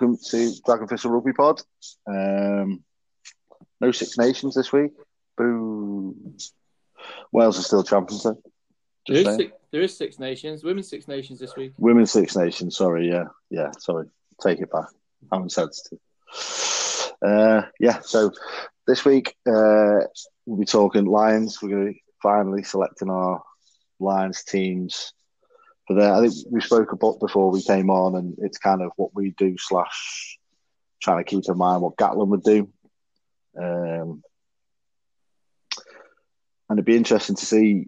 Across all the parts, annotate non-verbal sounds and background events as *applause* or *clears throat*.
welcome to Dragon Dragonfist Rugby Pod. Um, no Six Nations this week. Boo. Wales are still champions, though. There is, six, there is Six Nations, Women's Six Nations this week. Women's Six Nations, sorry, yeah. Yeah, sorry. Take it back. I'm sensitive. Uh, yeah, so this week uh, we'll be talking Lions. We're going to be finally selecting our Lions teams for there. I think we spoke about before we came on, and it's kind of what we do slash trying to keep in mind what Gatland would do. Um, and it'd be interesting to see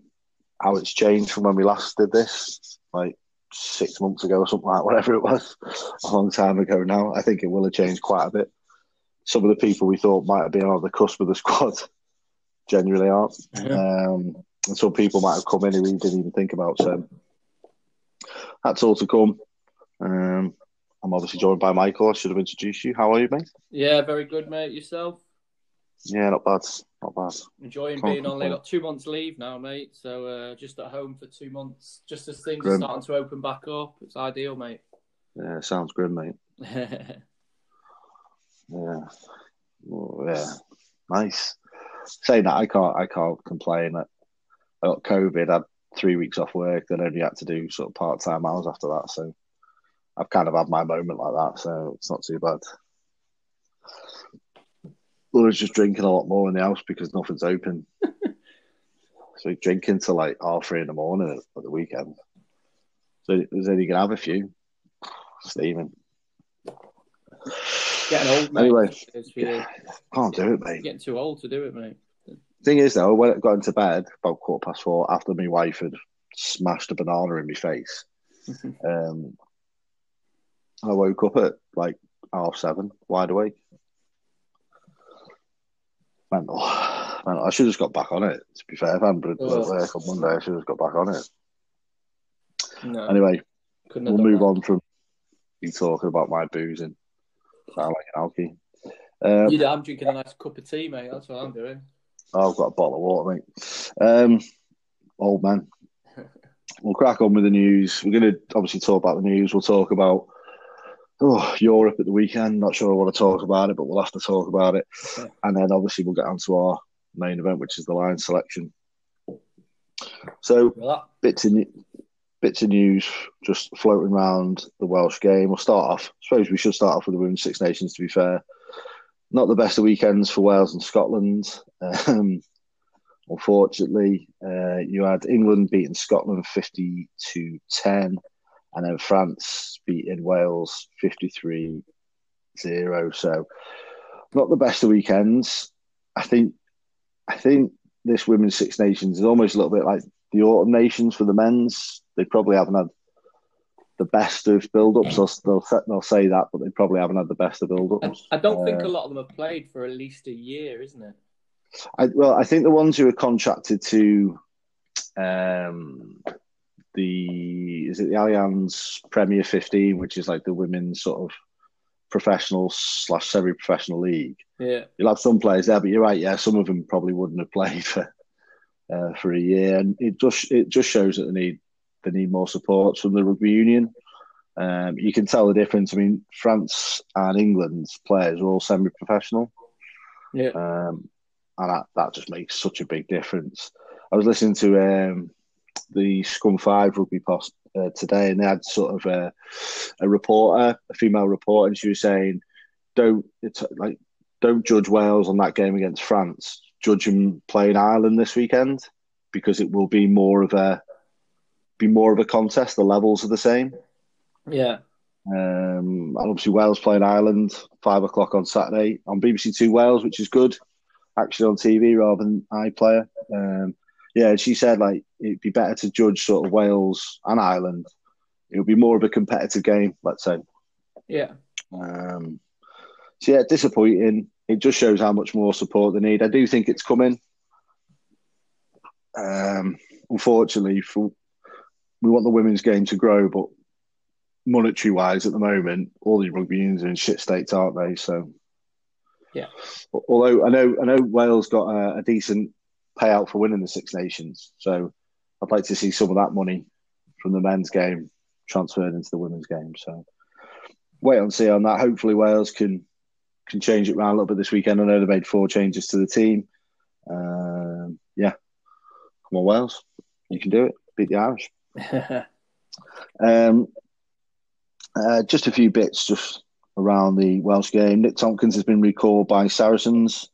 how it's changed from when we last did this, like six months ago or something like whatever it was, a long time ago now. I think it will have changed quite a bit. Some of the people we thought might have been on the cusp of the squad *laughs* genuinely aren't. Um, and some people might have come in who we didn't even think about. So that's all to come. Um, I'm obviously joined by Michael. I should have introduced you. How are you, mate? Yeah, very good, mate. Yourself? Yeah, not bad. Not bad. Enjoying Can't being on. complain. Got two months leave now, mate. So uh, just at home for two months, just as things Grim. are starting to open back up. It's ideal, mate. Yeah, sounds good, mate. *laughs* Yeah. Oh, yeah. Nice. Saying that, I can't. I can't complain. I I got COVID. had three weeks off work. Then only had to do sort of part time hours after that. So I've kind of had my moment like that. So it's not too bad. I was just drinking a lot more in the house because nothing's open. *laughs* so drinking till like half three in the morning at the weekend. So there's only gonna have a few. Stephen. Getting old, mate. Anyway. It's for you. Can't do it, mate. Getting too old to do it, mate. Thing is, though, when I got into bed about quarter past four after my wife had smashed a banana in my face, um, I woke up at like half seven, wide awake. Mental. Mental. I should have just got back on it. To be fair, if I hadn't been at Oh. work on Monday, I should have just got back on it. No, Anyway, couldn't we'll move that. on from you talking about my boozing. Sound like an alky. Um, You- I'm drinking a nice cup of tea, mate. That's what I'm doing. Oh, I've got a bottle of water, mate. Um, old man. *laughs* We'll crack on with the news. We're going to obviously talk about the news. We'll talk about oh, Europe at the weekend. Not sure I want to talk about it, but we'll have to talk about it. Okay. And then obviously we'll get on to our main event, which is the line selection. So Well, bits of bits of news just floating around the Welsh game. We'll start off. I suppose we should start off with the Women's Six Nations. To be fair, not the best of weekends for Wales and Scotland. Um, unfortunately, uh, you had England beating Scotland fifty to ten, and then France beating Wales 53-0. So, not the best of weekends. I think. I think this Women's Six Nations is almost a little bit like the autumn nations for the men's. They probably haven't had the best of build-ups. They'll, they'll, say- they'll say that, but they probably haven't had the best of I, build-ups. I don't think Uh, a lot of them have played for at least a year, isn't it? I, well, I think the ones who are contracted to um, the is it the Allianz Premier 15, which is like the women's sort of professional slash semi-professional league. Yeah. You'll have some players there, but you're right. Yeah, some of them probably wouldn't have played for uh, for a year, and it just it just shows that they need they need more support from the rugby union. Um, you can tell the difference. I mean, France and England's players are all semi-professional, Yeah. um, and that, that just makes such a big difference. I was listening to um, the Scrum V rugby post uh, today, and they had sort of a, a reporter, a female reporter, and she was saying, "Don't it's like don't judge Wales on that game against France. Judge them playing Ireland this weekend because it will be more of a be more of a contest. The levels are the same." Yeah. Um, and obviously Wales playing Ireland five o'clock on Saturday on BBC Two Wales, which is good. Actually on TV rather than iPlayer. Um, yeah, she said like it'd be better to judge sort of Wales and Ireland. It would be more of a competitive game, let's say. Yeah. Um, so yeah, disappointing. It just shows how much more support they need. I do think it's coming. Um, unfortunately, for, we want the women's game to grow, but monetary wise, at the moment, all the rugby unions are in shit states, aren't they? So, Yeah. Although I know, I know Wales got a, a decent payout for winning the Six Nations, so I'd like to see some of that money from the men's game transferred into the women's game. So, wait and see on that. Hopefully, Wales can can change it around a little bit this weekend. I know they made four changes to the team. Um, yeah, come on, Wales, you can do it. Beat the Irish. *laughs* um, uh, just a few bits just around the Welsh game. Nick Tompkins has been recalled by Saracens.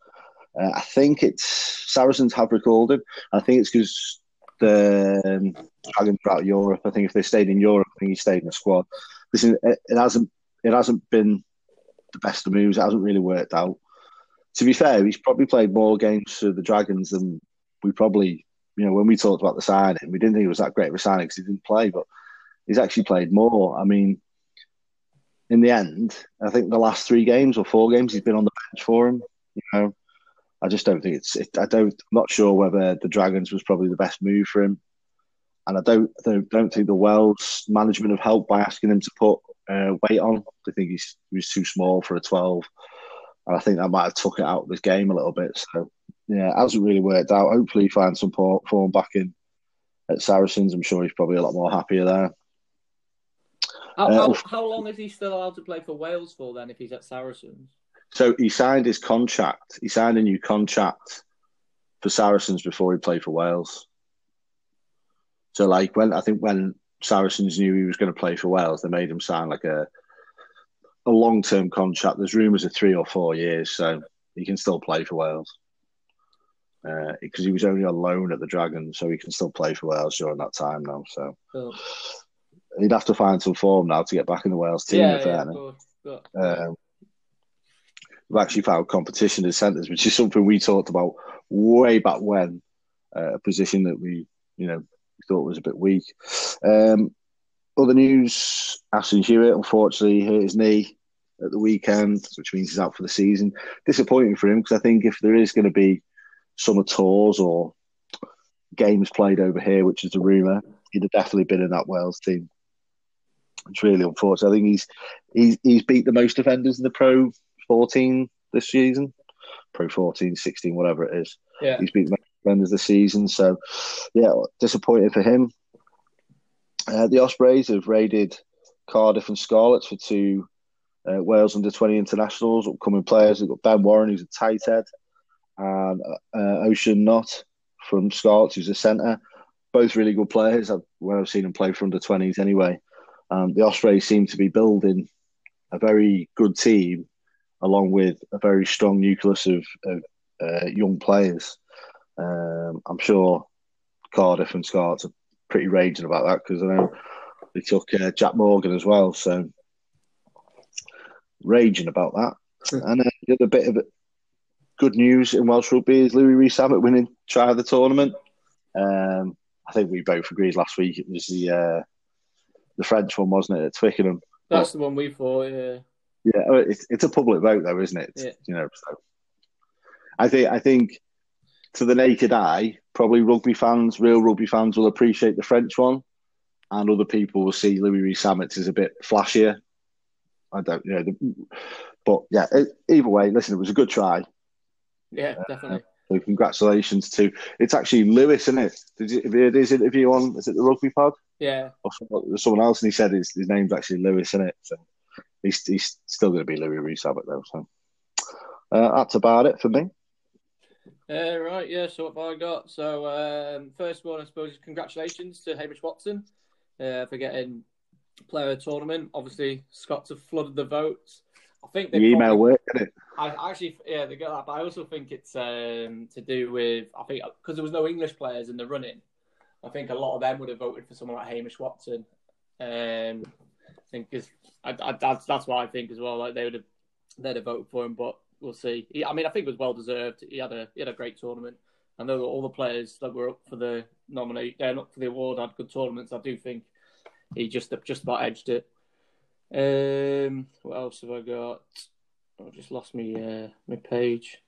Uh, I think it's Saracens have recalled him. I think it's because the um, Dragons are out of Europe. I think if they stayed in Europe, I think he stayed in the squad. Listen, it, it hasn't it hasn't been the best of moves. It hasn't really worked out. To be fair, he's probably played more games for the Dragons than we probably, you know, when we talked about the signing, we didn't think it was that great of a signing because he didn't play, but he's actually played more. I mean, in the end, I think the last three games or four games he's been on the bench for him. You know, I just don't think it's. It, I don't. I'm not sure whether the Dragons was probably the best move for him, and I don't. don't, don't think the Welsh management have helped by asking him to put uh, weight on. I think he's he was too small for a 12, and I think that might have took it out of his game a little bit. So yeah, it hasn't really worked out. Hopefully, he finds some form back in at Saracens. I'm sure he's probably a lot more happier there. How, how, uh, how, long is he still allowed to play for Wales for then if he's at Saracens? So he signed his contract. He signed a new contract for Saracens before he played for Wales. So like when I think when Saracens knew he was going to play for Wales, they made him sign like a a long term contract. There's rumours of three or four years, so he can still play for Wales because uh, he was only on loan at the Dragons, so he can still play for Wales during that time now. So. Cool he'd have to find some form now to get back in the Wales team. Yeah, yeah, but, um, we've actually found competition in centres, which is something we talked about way back when. Uh, a position that we, you know, thought was a bit weak. Um, other news: Ashton Hewitt unfortunately hurt his knee at the weekend, which means he's out for the season. Disappointing for him because I think if there is going to be summer tours or games played over here, which is a rumor, he'd have definitely been in that Wales team. It's really unfortunate. I think he's he's he's beat the most defenders in the Pro 14 this season, Pro 14, 16, whatever it is. Yeah, he's beat the most defenders this season. So, yeah, disappointed for him. Uh, the Ospreys have raided Cardiff and Scarlets for two uh, Wales under 20 internationals, upcoming players. We've got Ben Warren, who's a tight head, and uh, Ocean Knott from Scarlets, who's a centre. Both really good players. I've, when I've seen them play for under 20s anyway. Um, the Ospreys seem to be building a very good team, along with a very strong nucleus of, of uh, young players. Um, I'm sure Cardiff and Scarlets are pretty raging about that because I know they took uh, Jac Morgan as well, so raging about that. and uh, the other bit of good news in Welsh rugby is Louis Rees-Zammit winning try of the tournament. Um, I think we both agreed last week it was the uh, the French one, wasn't it, at Twickenham? That's but, the one we thought. Yeah. Yeah, it's, it's a public vote though, isn't it? Yeah. You know, so I think I think to the naked eye, probably rugby fans, real rugby fans, will appreciate the French one, and other people will see Louis Rees-Zammit as a bit flashier. I don't, you know, the, but yeah. It, either way, listen, it was a good try. Yeah, definitely. So congratulations to it's actually Lewis, isn't it? Did you, heard his interview on? Is it the Rugby Pod? Yeah. Or someone else, and he said his, his name's actually Lewis, isn't it? So he's he's still going to be Louis Rees-Zammit though. So uh, that's about it for me. Uh, right, yeah. So what have I got? So um, first one, I suppose, is congratulations to Hamish Watson uh, for getting player tournament. Obviously, Scots have flooded the votes. I think the email worked, did it? I actually, yeah, they got that, but I also think it's um, to do with I think because there was no English players in the running. I think a lot of them would have voted for someone like Hamish Watson. Um, I think is that's that's what I think as well. Like they would have they'd have voted for him, but we'll see. He, I mean, I think it was well deserved. He had a he had a great tournament. I know that all the players that were up for the nominate, uh, up for the award had good tournaments. I do think he just just about edged it. Um, what else have I got? I just lost me uh, my page.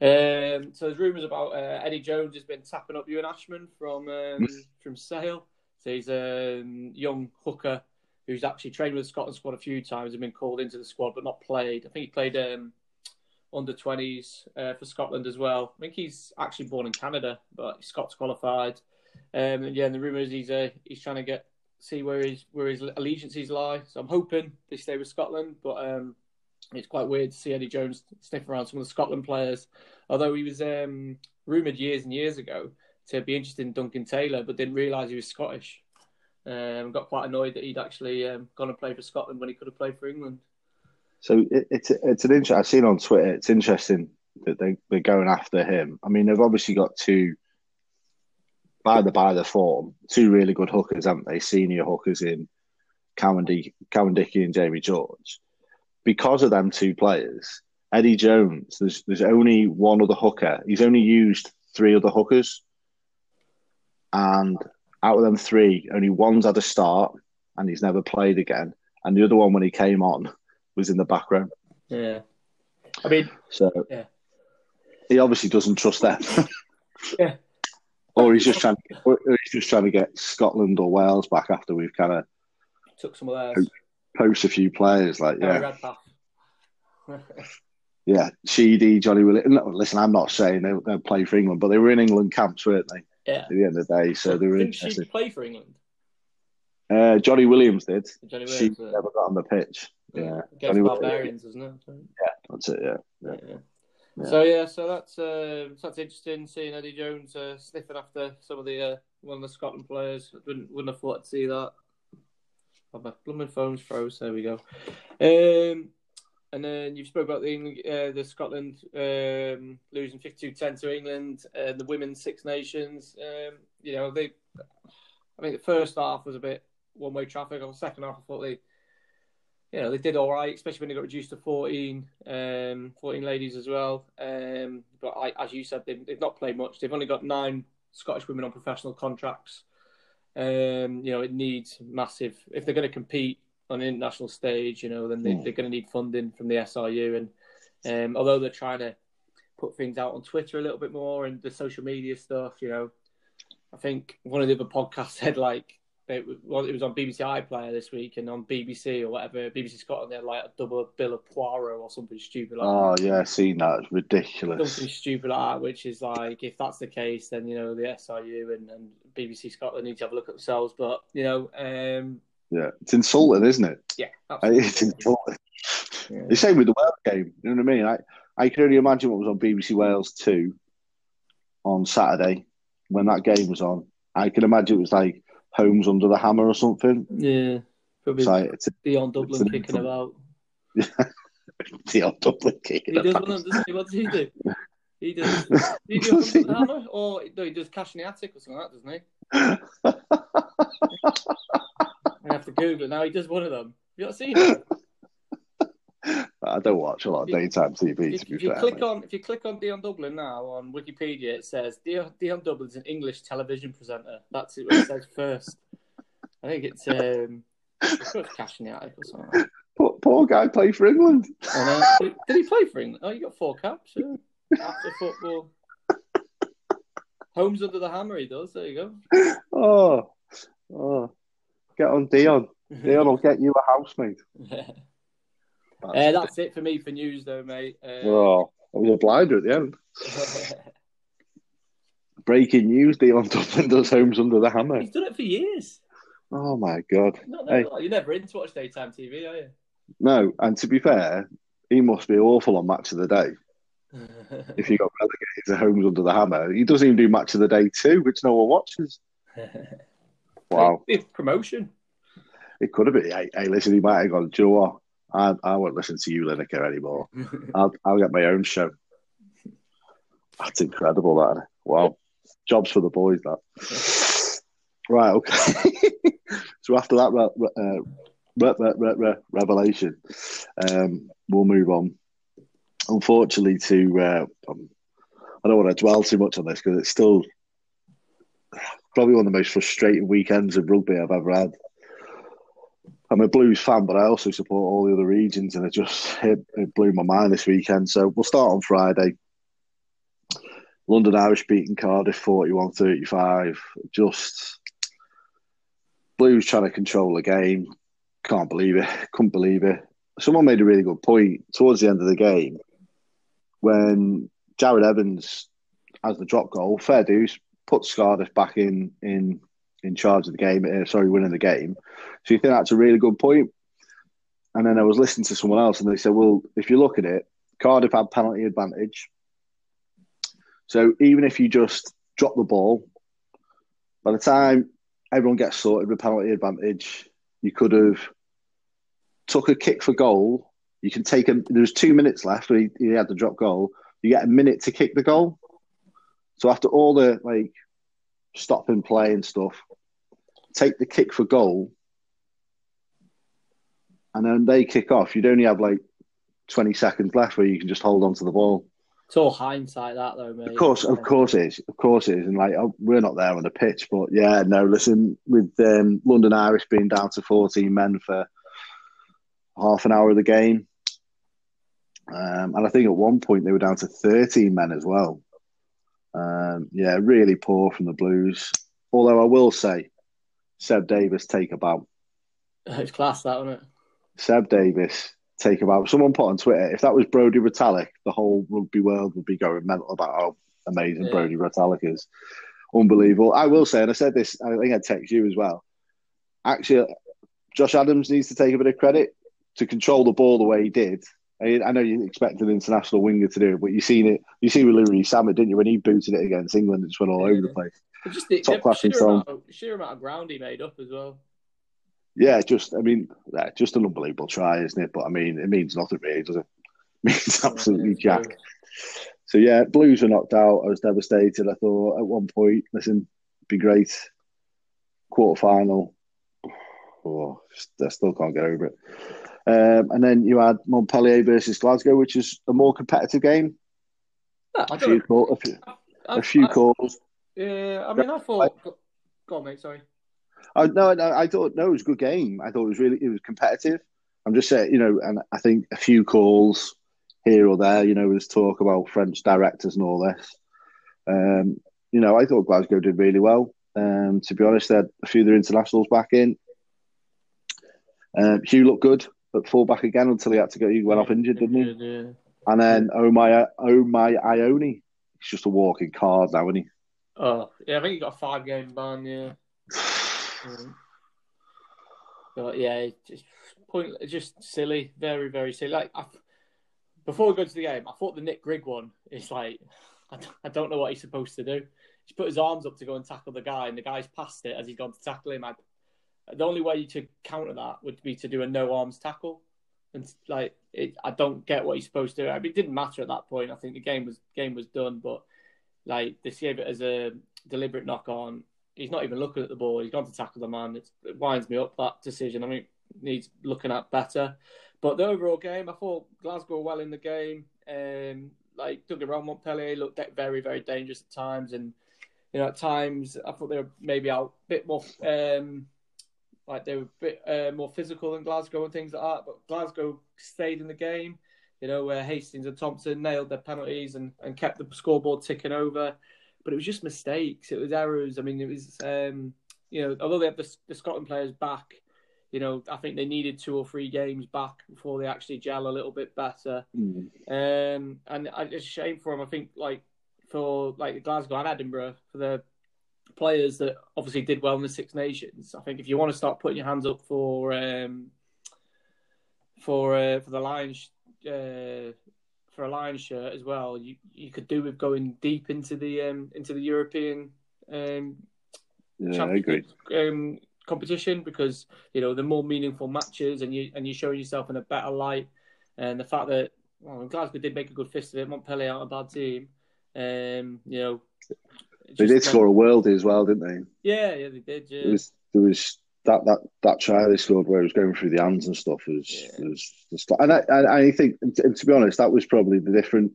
Um, so there's rumours about uh, Eddie Jones has been tapping up Ewan Ashman from um, from Sale. So he's a um, young hooker who's actually trained with the Scotland squad a few times and been called into the squad but not played. I think he played um, under 20s uh, for Scotland as well. I think he's actually born in Canada, but he's Scots qualified. Um, and yeah, and the rumour is he's uh, he's trying to get see where his where his allegiances lie. So I'm hoping they stay with Scotland, but um, it's quite weird to see Eddie Jones sniff around some of the Scotland players. Although he was um, rumoured years and years ago to be interested in Duncan Taylor, but didn't realise he was Scottish. Um, got quite annoyed that he'd actually um, gone and played for Scotland when he could have played for England. So it, it's it's an interesting. I've seen on Twitter. It's interesting that they they're going after him. I mean, they've obviously got two. By the by the form, two really good hookers, haven't they? Senior hookers in Cowan Dickie and Jamie George. Because of them two players, Eddie Jones, there's there's only one other hooker. He's only used three other hookers, and out of them three, only one's had a start, and he's never played again. And the other one, when he came on, was in the background. Yeah, I mean, so yeah, he obviously doesn't trust them. *laughs* yeah, or he's just trying, to, or he's just trying to get Scotland or Wales back after we've kind of took some of theirs. Post a few players, like yeah, yeah, Sheedy, Johnny Williams. No, listen, I'm not saying they they'll play for England, but they were in England camps, weren't they? Yeah. At the end of the day, so they were Didn't she play for England? Uh, Johnny Williams did. Johnny She Williams. uh, never got on the pitch. Yeah, Johnny Williams. barbarians, isn't it? Yeah, that's it. Yeah. Yeah. Yeah. So yeah, so that's uh, so that's interesting seeing Eddie Jones uh, sniffing after some of the uh, one of the Scotland players. Wouldn't wouldn't have thought to see that. Oh, my blooming phone's froze. There we go. Um, and then you've spoke about the uh, the Scotland um, losing 52-10 to England, uh, the women's Six Nations. Um, you know they, I think the first half was a bit one way traffic. On the second half, I thought they, you know, they did all right, especially when they got reduced to 14, um, 14 ladies as well. Um, but I, as you said, they've, they've not played much. They've only got nine Scottish women on professional contracts. Um, you know, it needs massive if they're going to compete on an international stage. You know, then they, they're going to need funding from the SRU. And um, although they're trying to put things out on Twitter a little bit more and the social media stuff, you know, I think one of the other podcasts *laughs* said like it, well, it was on BBC iPlayer this week and on BBC or whatever BBC Scotland they had like a double bill of Poirot or something stupid like Oh yeah, I've seen that. It's ridiculous. something stupid like that, which is like if that's the case, then you know the SRU and, and BBC Scotland need to have a look at themselves. But you know, um, Yeah, it's insulting, isn't it? yeah, *laughs* It's insulting. Yeah. The same with the Wales game. You know what I mean? I, I can only imagine what was on BBC Wales two on Saturday when that game was on. I can imagine it was like Homes under the hammer or something. yeah, probably it's Dion Dublin it's kicking about. *laughs* the old Dublin kick. He does one of them, doesn't he? What does he do? He does. *laughs* Does he do Does he? a hammer? Or no, he does cash in the attic or something like that, doesn't he? *laughs* I have to Google it now. He does one of them. Have you not seen it? I don't watch a lot of daytime TV. If, To be if you click mate. on if you click on Dion Dublin now on Wikipedia, it says Dion, Dion Dublin's an English television presenter. That's it, what it says first. I think it's um, it's got cash in the attic or something. poor, poor guy played for England. And, *laughs* did, did he play for England? Oh, you got four caps. Yeah. After football. Homes under the hammer. He does. There you go. Oh, oh, get on Dion. *laughs* Dion will get you a housemate. *laughs* uh, that's it for me for news, though, mate. Uh, Oh, I was a blinder at the end. *laughs* Breaking news: Dion Dublin does homes under the hammer. He's done it for years. Oh my god! No, no, Hey. no, you're never in to watch daytime TV, are you? No, and to be fair, he must be awful on Match of the Day. *laughs* If he got relegated to Homes under the hammer, he doesn't even do Match of the Day too, which no one watches. *laughs* Wow, It's promotion. it could have been. Hey, hey, listen, he might have gone. Do you know what? I, I won't listen to you, Lineker, anymore. *laughs* I'll, I'll get my own show. That's incredible, that. Wow. Jobs for the boys, that. Right, okay. *laughs* so after that re- re- uh, re- re- re- re- revelation, um, we'll move on. Unfortunately, to uh, um, I don't want to dwell too much on this because it's still probably one of the most frustrating weekends of rugby I've ever had. I'm a Blues fan, but I also support all the other regions, and it just it, it blew my mind this weekend. So we'll start on Friday. London Irish beating Cardiff 41 35. Just Blues trying to control the game. Can't believe it. Couldn't believe it. Someone made a really good point towards the end of the game when Jarrod Evans has the drop goal. Fair dues, puts Cardiff back in in in charge of the game. Uh, sorry, winning the game. So you think that's a really good point? And then I was listening to someone else, and they said, "Well, if you look at it, Cardiff had penalty advantage. So even if you just drop the ball, by the time everyone gets sorted with penalty advantage, you could have took a kick for goal. You can take him. There was two minutes left he, he had to drop goal. You get a minute to kick the goal. So after all the like stop and play and stuff, take the kick for goal, and then they kick off. You'd only have like 20 seconds left where you can just hold on to the ball. It's all hindsight, that though, mate. Of course, of course it is. Of course it is. And like, oh, we're not there on the pitch, but yeah, no, listen, with um, London Irish being down to 14 men for half an hour of the game, um, and I think at one point they were down to 13 men as well. Um, yeah, really poor from the Blues. Although I will say, Seb Davies take a bow. It's class, that, wasn't it? Seb Davies take about. Someone put on Twitter, if that was Brodie Retallick, the whole rugby world would be going mental about how amazing yeah. Brodie Retallick is. Unbelievable. I will say, and I said this, I think I text you as well. Actually, Josh Adams needs to take a bit of credit to control the ball the way he did. I, I know you expect an international winger to do it, but you've seen it. You see with Louis Zammit, didn't you? When he booted it against England, it just went all yeah. over the place. Just the, Top class sheer amount, sheer amount of ground he made up as well yeah, just I mean, yeah, just an unbelievable try, isn't it? But I mean, it means nothing really, does it? *laughs* it means absolutely jack. So yeah, Blues were knocked out. I was devastated. I thought at one point, listen, be great. Quarter final. Oh, I still can't get over it. Um, and then you had Montpellier versus Glasgow, which is a more competitive game. Yeah, a, few call, a few, I, a few I, calls. Yeah, I mean, I thought. Go on, mate. Sorry. I, no, no, I thought no, it was a good game. I thought it was really it was competitive. I'm just saying, you know, and I think a few calls here or there, you know, there's talk about French directors and all this. Um, you know, I thought Glasgow did really well. Um, to be honest, they had a few of their internationals back in. Um, Hugh looked good at fullback again until he had to go. He went off injured, didn't he? Yeah. And then oh my, oh my Ioane, he's just a walking card now, isn't he? Oh yeah, I think he got a five game ban. Yeah. Mm. *sighs* But yeah, just point, just silly, very very silly. Like I, before we go to the game, I thought the Nick Grigg one is like I, don't know what he's supposed to do. He's put his arms up to go and tackle the guy, and the guy's passed it as he's gone to tackle him. I, the only way to counter that would be to do a no arms tackle, and like it, I don't get what he's supposed to do. I mean, it didn't matter at that point. I think the game was game was done, but like they gave it as a deliberate knock on he's not even looking at the ball. He's gone to tackle the man. It's, it winds me up that decision. I mean, needs looking at better. But the overall game, I thought Glasgow well in the game. Um, like get wrong, Montpellier looked very very dangerous at times, and you know at times I thought they were maybe out a bit more. Um, like they were a bit uh, more physical than Glasgow and things like that. But Glasgow stayed in the game. You know, where Hastings and Thompson nailed their penalties and, and kept the scoreboard ticking over but it was just mistakes. It was errors. I mean, it was um, you know, although they have the, the Scotland players back, you know, I think they needed two or three games back before they actually gel a little bit better. Mm. Um, and it's a shame for them. I think like for like Glasgow and Edinburgh for the players that obviously did well in the Six Nations. I think if you want to start putting your hands up for um, for uh, for the Lions uh, for a Lions shirt as well. You you could do with going deep into the um, into the European um, yeah. Um, competition because you know the more meaningful matches and you and you're showing yourself in a better light. And the fact that well, Glasgow did make a good fist of it. Montpellier aren't a bad team. Um, you know, they did score a worldie as well, didn't they? Yeah, yeah, they did. Yeah. There was there was that that that try they scored where it was going through the hands and stuff was yeah. was, was and I, I think and to be honest that was probably the different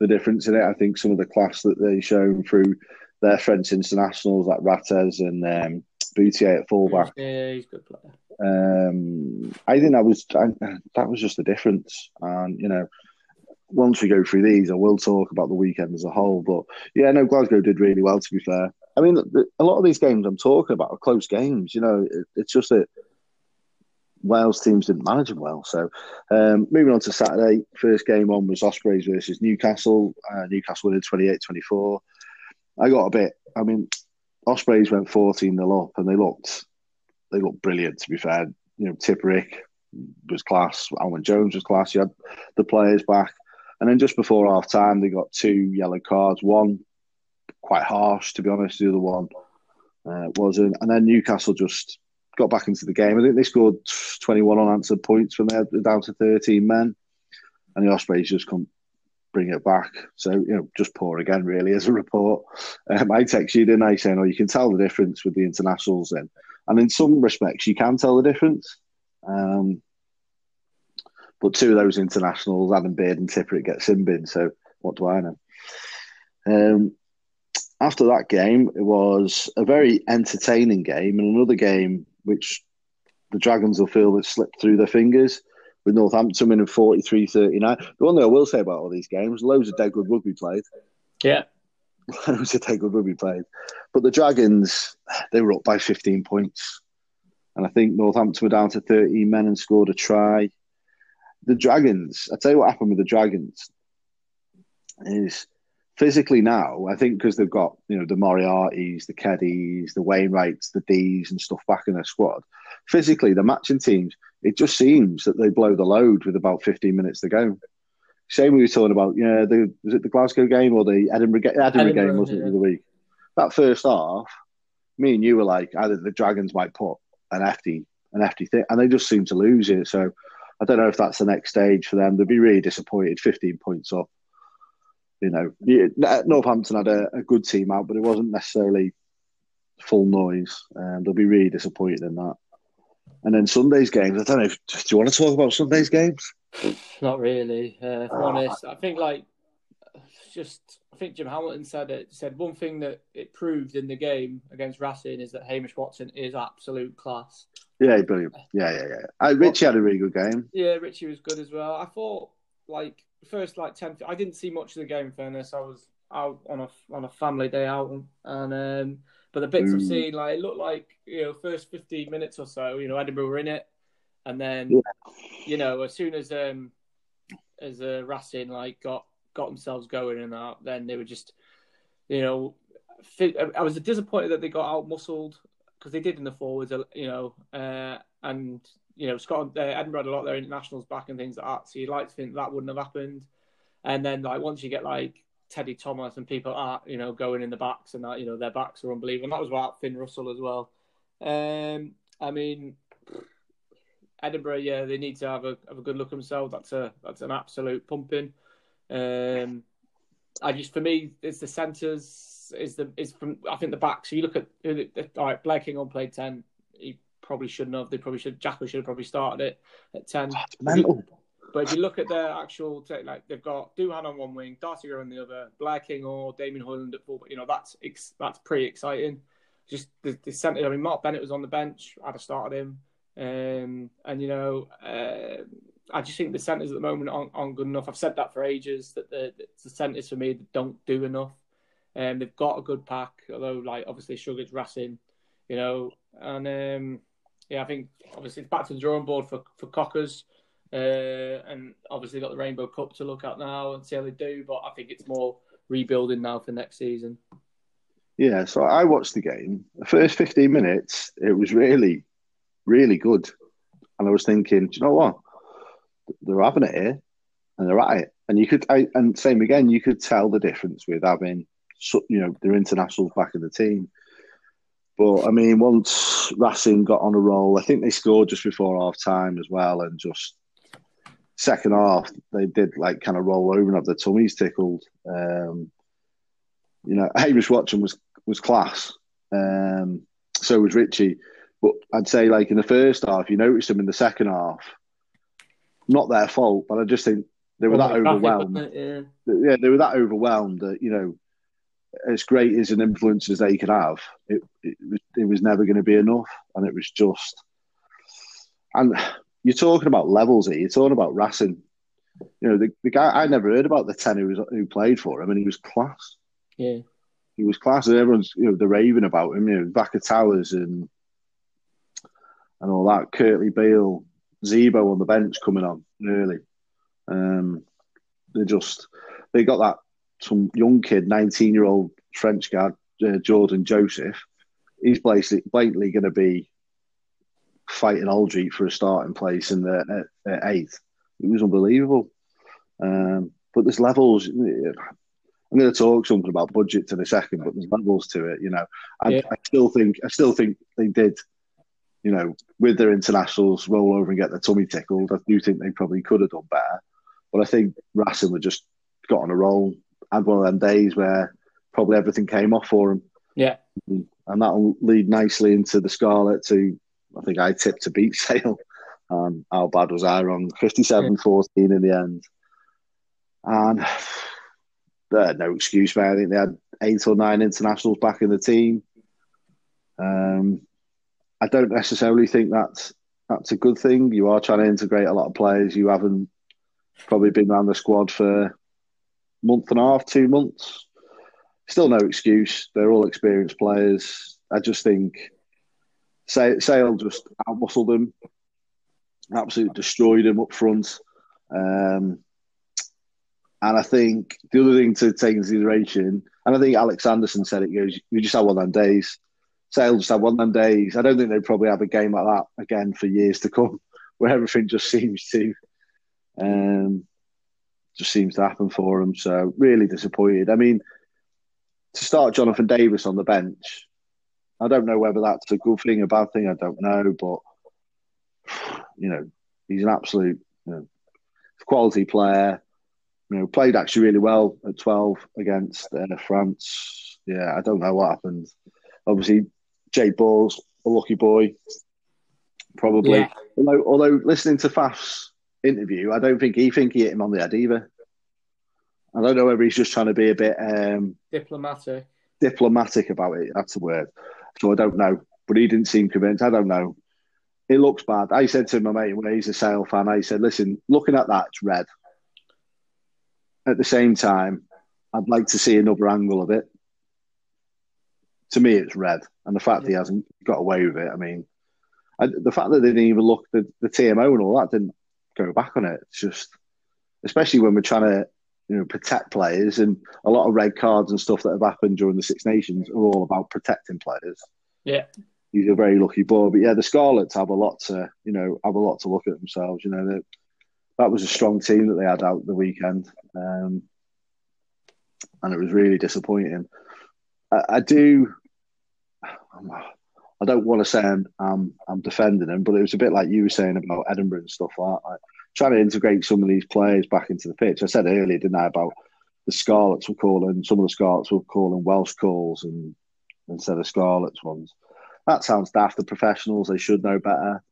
the difference in it. I think some of the class that they shown through their French internationals like Rattez and um, Bouthier at fullback. Yeah, he's a good player. Um, I think that was I, that was just the difference, and you know, once we go through these, I will talk about the weekend as a whole. But yeah, no, Glasgow did really well. To be fair, I mean, a lot of these games I'm talking about are close games. You know, it's just that Wales teams didn't manage them well. So, um, moving on to Saturday, first game on was Ospreys versus Newcastle. Uh, Newcastle winning 28 24. I got a bit, I mean, Ospreys went 14 0 up and they looked they looked brilliant to be fair. You know, Tipuric was class, Alun Jones was class, you had the players back. And then just before half time they got two yellow cards, one quite harsh to be honest, the other one uh, wasn't. And then Newcastle just got back into the game. I think they scored 21 unanswered points when they're down to 13 men. And the Ospreys just couldn't bring it back. So, you know, just poor again, really, as a report. Um, I text you, didn't I, saying, oh, you can tell the difference with the internationals then. And in some respects, you can tell the difference. Um, but two of those internationals, Adam Beard and Tipuric, get sin bin. So what do I know? Um, after that game, it was a very entertaining game and another game which the Dragons will feel that slipped through their fingers with Northampton winning 43 39. The one thing I will say about all these games, loads of dead good rugby played. Yeah. *laughs* loads of dead good rugby played. But the Dragons, they were up by 15 points. And I think Northampton were down to 13 men and scored a try. The Dragons, I tell you what happened with the Dragons is physically now, I think because they've got you know the Moriartys, the Keddies, the Wainwrights, the D's and stuff back in their squad. Physically, the matching teams, it just seems that they blow the load with about 15 minutes to go. Same we were talking about, yeah, the was it the Glasgow game or the Edinburgh, Edinburgh, Edinburgh game, wasn't yeah. it, the week? That first half, me and you were like, either the Dragons might put an hefty, an hefty thing, and they just seem to lose it. So I don't know if that's the next stage for them. They'd be really disappointed, 15 points up you know, Northampton had a, a, good team out, but it wasn't necessarily full noise. And they'll be really disappointed in that. And then Sunday's games. I don't know. If, do you want to talk about Sunday's games? Not really. Uh, if honest, I think like just I think Jim Hamilton said it. Said one thing that it proved in the game against Racing is that Hamish Watson is absolute class. Yeah, brilliant. Yeah, yeah, yeah. Uh, Richie had a really good game. Yeah, Richie was good as well. I thought like first like ten. I didn't see much of the game. fairness, I was out on a on a family day out, and um, but the bits mm. I've seen, like it looked like you know first fifteen minutes or so, you know Edinburgh were in it, and then yeah. you know as soon as um as uh, Racing like got got themselves going and that, then they were just you know I was disappointed that they got out muscled because they did in the forwards, you know, uh, and you know, Scotland, uh, Edinburgh had a lot of their internationals back and things like that. So you'd like to think that wouldn't have happened. And then like once you get like Teddy Thomas and people are you know going in the backs and that you know their backs are unbelievable. And that was about Finn Russell as well. Um, I mean, Edinburgh, yeah, they need to have a have a good look themselves. That's a that's an absolute pumping. Um, I just for me, it's the centres is the is from I think the back. So you look at all right, Blair Kinghorn played ten. He probably shouldn't have. They probably should. Jaco should have probably started it at ten. mental. But if you look at their actual, like they've got Duhan on one wing, Darcy on the other, Blair King or Damien Hoyland at full. But you know that's that's pretty exciting. Just the, the centre. I mean, Mark Bennett was on the bench. I'd have started him. Um, and you know, uh, I just think the centres at the moment aren't, aren't, good enough. I've said that for ages that the, the centres for me that don't do enough. Um, they've got a good pack, although like obviously Sugar's Racing, you know, and um, yeah, I think obviously it's back to the drawing board for for Cockers, uh, and obviously got the Rainbow Cup to look at now and see how they do. But I think it's more rebuilding now for next season. Yeah, so I watched the game. The first fifteen minutes, it was really, really good, and I was thinking, do you know what? They're having it here, and they're at it. And you could, I, and same again, you could tell the difference with having, you know, their internationals back in the team. But I mean, once Racing got on a roll, I think they scored just before half time as well, and just second half they did like kind of roll over and have their tummies tickled. Um, you know, Hamish Watson was was class. Um, so was Richie. But I'd say like in the first half, you noticed them in the second half. Not their fault, but I just think they were well, that overwhelmed. yeah. yeah, they were that overwhelmed that you know as great as an influence as they could have, it, it, it was never going to be enough. And it was just. And you're talking about levels here. You're talking about Racing. You know, the, the guy, I never heard about the 10 who, was, who played for him, and he was class. Yeah. He was class, and everyone's, you know, the raving about him. You know, Vakatawa and and all that. Kurtley Beale, Zebo on the bench coming on early. Um, they just they got that some young kid, 19 year old French guy, uh, Jordan Joseph, he's blatantly, blatantly going to be fighting Alldritt for a starting place in the at, at eighth. It was unbelievable. Um, but there's levels. I'm going to talk something about budgets in a second, but there's levels to it. You know, I, yeah. I still think I still think they did. You know, with their internationals, roll over and get their tummy tickled. I do think they probably could have done better, but I think Racing were just got on a roll. Had one of them days where probably everything came off for him. Yeah, and that'll lead nicely into the Scarlet. To I think I tipped to beat *laughs* Sale. Um, how bad was I wrong? 57-14 in the end. And *sighs* uh, no excuse, man. I think they had eight or nine internationals back in the team. Um, I don't necessarily think that's that's a good thing. You are trying to integrate a lot of players you haven't probably been around the squad for month and a half, two months. Still no excuse. They're all experienced players. I just think Sale just outmuscled them, absolutely destroyed them up front. Um, and I think the other thing to take into consideration, and I think Alex Sanderson said it, goes, we just had one of them days. Sale just had one of them days. I don't think they'll probably have a game like that again for years to come, *laughs* where everything just seems to, um, just seems to happen for him. So really disappointed. I mean, to start Jonathan Davies on the bench, I don't know whether that's a good thing, a bad thing. I don't know, but you know, he's an absolute you know, quality player you know, played actually really well at 12 against uh, France. Yeah, I don't know what happened. Obviously, Jake Ball's a lucky boy, probably. Yeah. Although, although listening to Faf's interview, I don't think he think he hit him on the head either. I don't know whether he's just trying to be a bit um, diplomatic. Diplomatic about it. That's the word. So I don't know, but he didn't seem convinced. I don't know. It looks bad. I said to my mate when he's a Sale fan, I said, "Listen, looking at that, it's red." at the same time, I'd like to see another angle of it. To me, it's red, and the fact that he hasn't got away with it. I mean, I, the fact that they didn't even look the, the TMO and all that didn't go back on it. It's just, especially when we're trying to, you know, protect players, and a lot of red cards and stuff that have happened during the Six Nations are all about protecting players. Yeah, he's a very lucky boy. But yeah, the Scarlets have a lot to, you know, have a lot to look at themselves. You know, that was a strong team that they had out the weekend, um, and it was really disappointing. I, I do. I don't want to say I'm, I'm, I'm defending them, but it was a bit like you were saying about Edinburgh and stuff like that. Like, trying to integrate some of these players back into the pitch. I said earlier, didn't I, about the Scarlets were calling some of the Scarlets were calling Welsh calls and instead of Scarlets ones. That sounds daft. The professionals they should know better.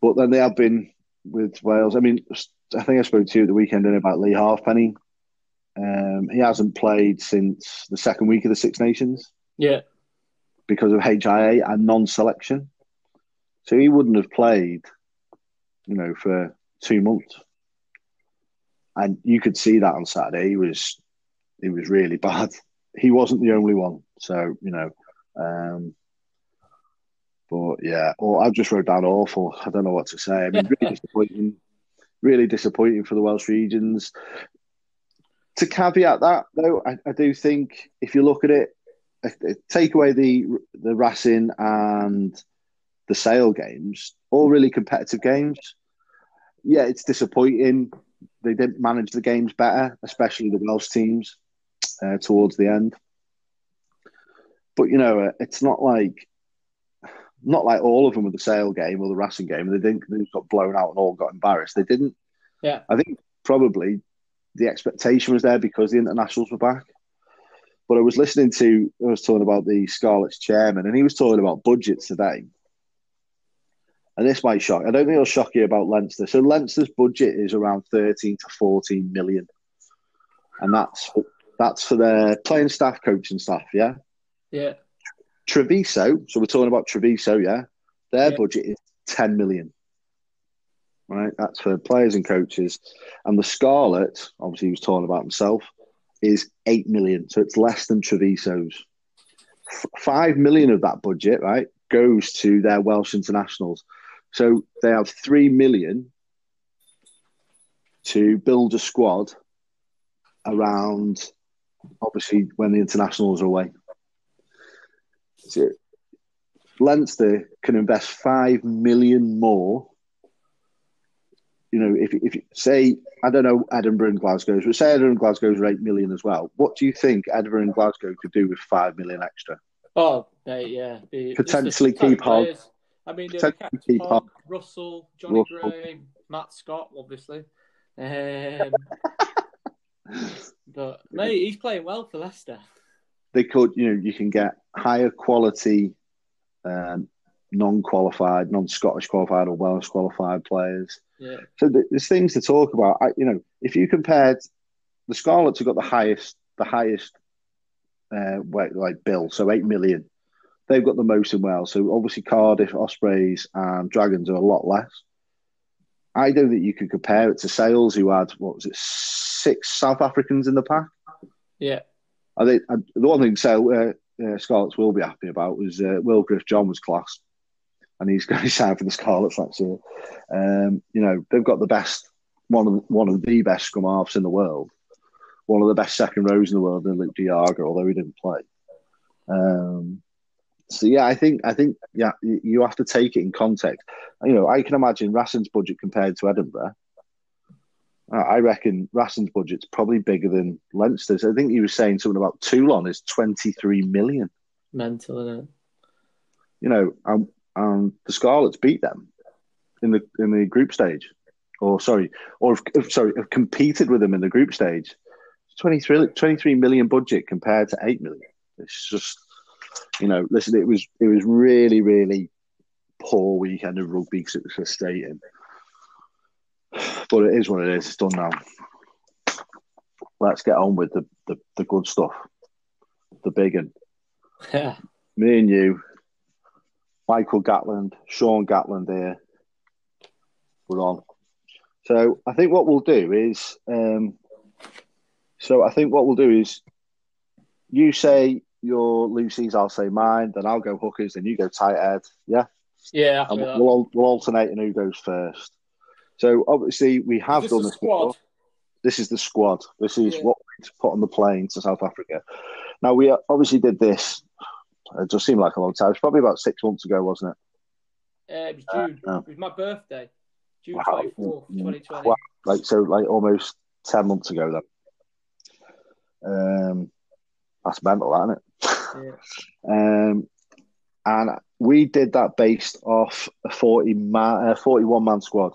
But then they have been with Wales. I mean, I think I spoke to you at the weekend about Leigh Halfpenny. Um, he hasn't played since the second week of the Six Nations. Yeah. Because of HIA and non-selection, so he wouldn't have played, you know, for two months. And you could see that on Saturday. He was, he was really bad. He wasn't the only one. So you know, um, but yeah, or I just wrote down awful. I don't know what to say. I mean, really *laughs* disappointing. Really disappointing for the Welsh regions. To caveat that, though, I, I do think if you look at it, take away the the Racing and the Sale games, all really competitive games. Yeah, it's disappointing. They didn't manage the games better, especially the Welsh teams uh, towards the end. But you know, it's not like not like all of them with the Sale game or the Racing game. They didn't. They got blown out and all got embarrassed. They didn't. Yeah. I think probably the expectation was there because the internationals were back. But I was listening to. I was talking about the Scarlets chairman, and he was talking about budgets today. And this might shock. I don't think it'll shock you about Leinster. So Leinster's budget is around thirteen to fourteen million, and that's that's for their playing staff, coaching staff. Yeah. Yeah. Treviso, so we're talking about Treviso, yeah. Their yeah. budget is 10 million. Right, that's for players and coaches. And the Scarlet, obviously, he was talking about himself, is 8 million. So it's less than Treviso's. F- 5 million of that budget, right, goes to their Welsh internationals. So they have 3 million to build a squad around, obviously, when the internationals are away. So, Leinster can invest five million more. You know, if if say I don't know Edinburgh and Glasgow's, but say Edinburgh and Glasgow's are eight million as well. What do you think Edinburgh and Glasgow could do with five million extra? Oh, they, yeah. The, Potentially keep Hogg. I mean, they Potentially kept keep Hogg. Russell, Johnny Russell. Gray, Matt Scott, obviously. Um, but *laughs* mate, he's playing well for Leicester. They could, you know, you can get higher quality, um, non-qualified, non-Scottish qualified or Welsh qualified players. Yeah, So th- there's things to talk about. I, you know, if you compared the Scarlets have got the highest, the highest, uh, like bill, so eight million. They've got the most in Wales. So obviously Cardiff, Ospreys, and Dragons are a lot less. I don't think you could compare it to Sales, who had what was it, six South Africans in the pack. yeah, I think the one thing so uh, uh, Scarlets will be happy about was uh, Will Griff John was class, and he's going *laughs* to sign for the Scarlets next year. Um, you know they've got the best one of the, one of the best scrum halves in the world, one of the best second rows in the world in Luke Diaga, although he didn't play. Um, so yeah, I think I think yeah, you have to take it in context. You know, I can imagine Rasson's budget compared to Edinburgh. I reckon Rasson's budget's probably bigger than Leinster's. I think he was saying something about Toulon is 23 million. mental, isn't it? You know, and, and the Scarlets beat them in the in the group stage, or sorry, or have, sorry, have competed with them in the group stage. 23, 23 million budget compared to eight million. It's just, you know, listen, it was it was really really poor weekend of rugby because it was frustrating. But it is what it is. It's done now. Let's get on with the, the, the good stuff. The big one. *laughs* Yeah, Me and you, Michael Gatland, Sean Gatland here. We're on. So I think what we'll do is, um, so I think what we'll do is, you say your Lucy's, I'll say mine, then I'll go hookers, then you go tight head. Yeah, yeah. and we'll, we'll, we'll alternate and who goes first. So obviously we have Is done this squad. before. This is the squad. This is Yeah. what we put on the plane to South Africa. Now we obviously did this. It just seemed like a long time. It's probably about six months ago, wasn't it? Uh, it was June. no. It was my birthday, June twenty fourth, Mm. twenty twenty. Wow. Like so, like almost ten months ago. Then, um, that's mental, isn't it? Yeah. *laughs* Um, and we did that based off a forty man, uh, forty-one man squad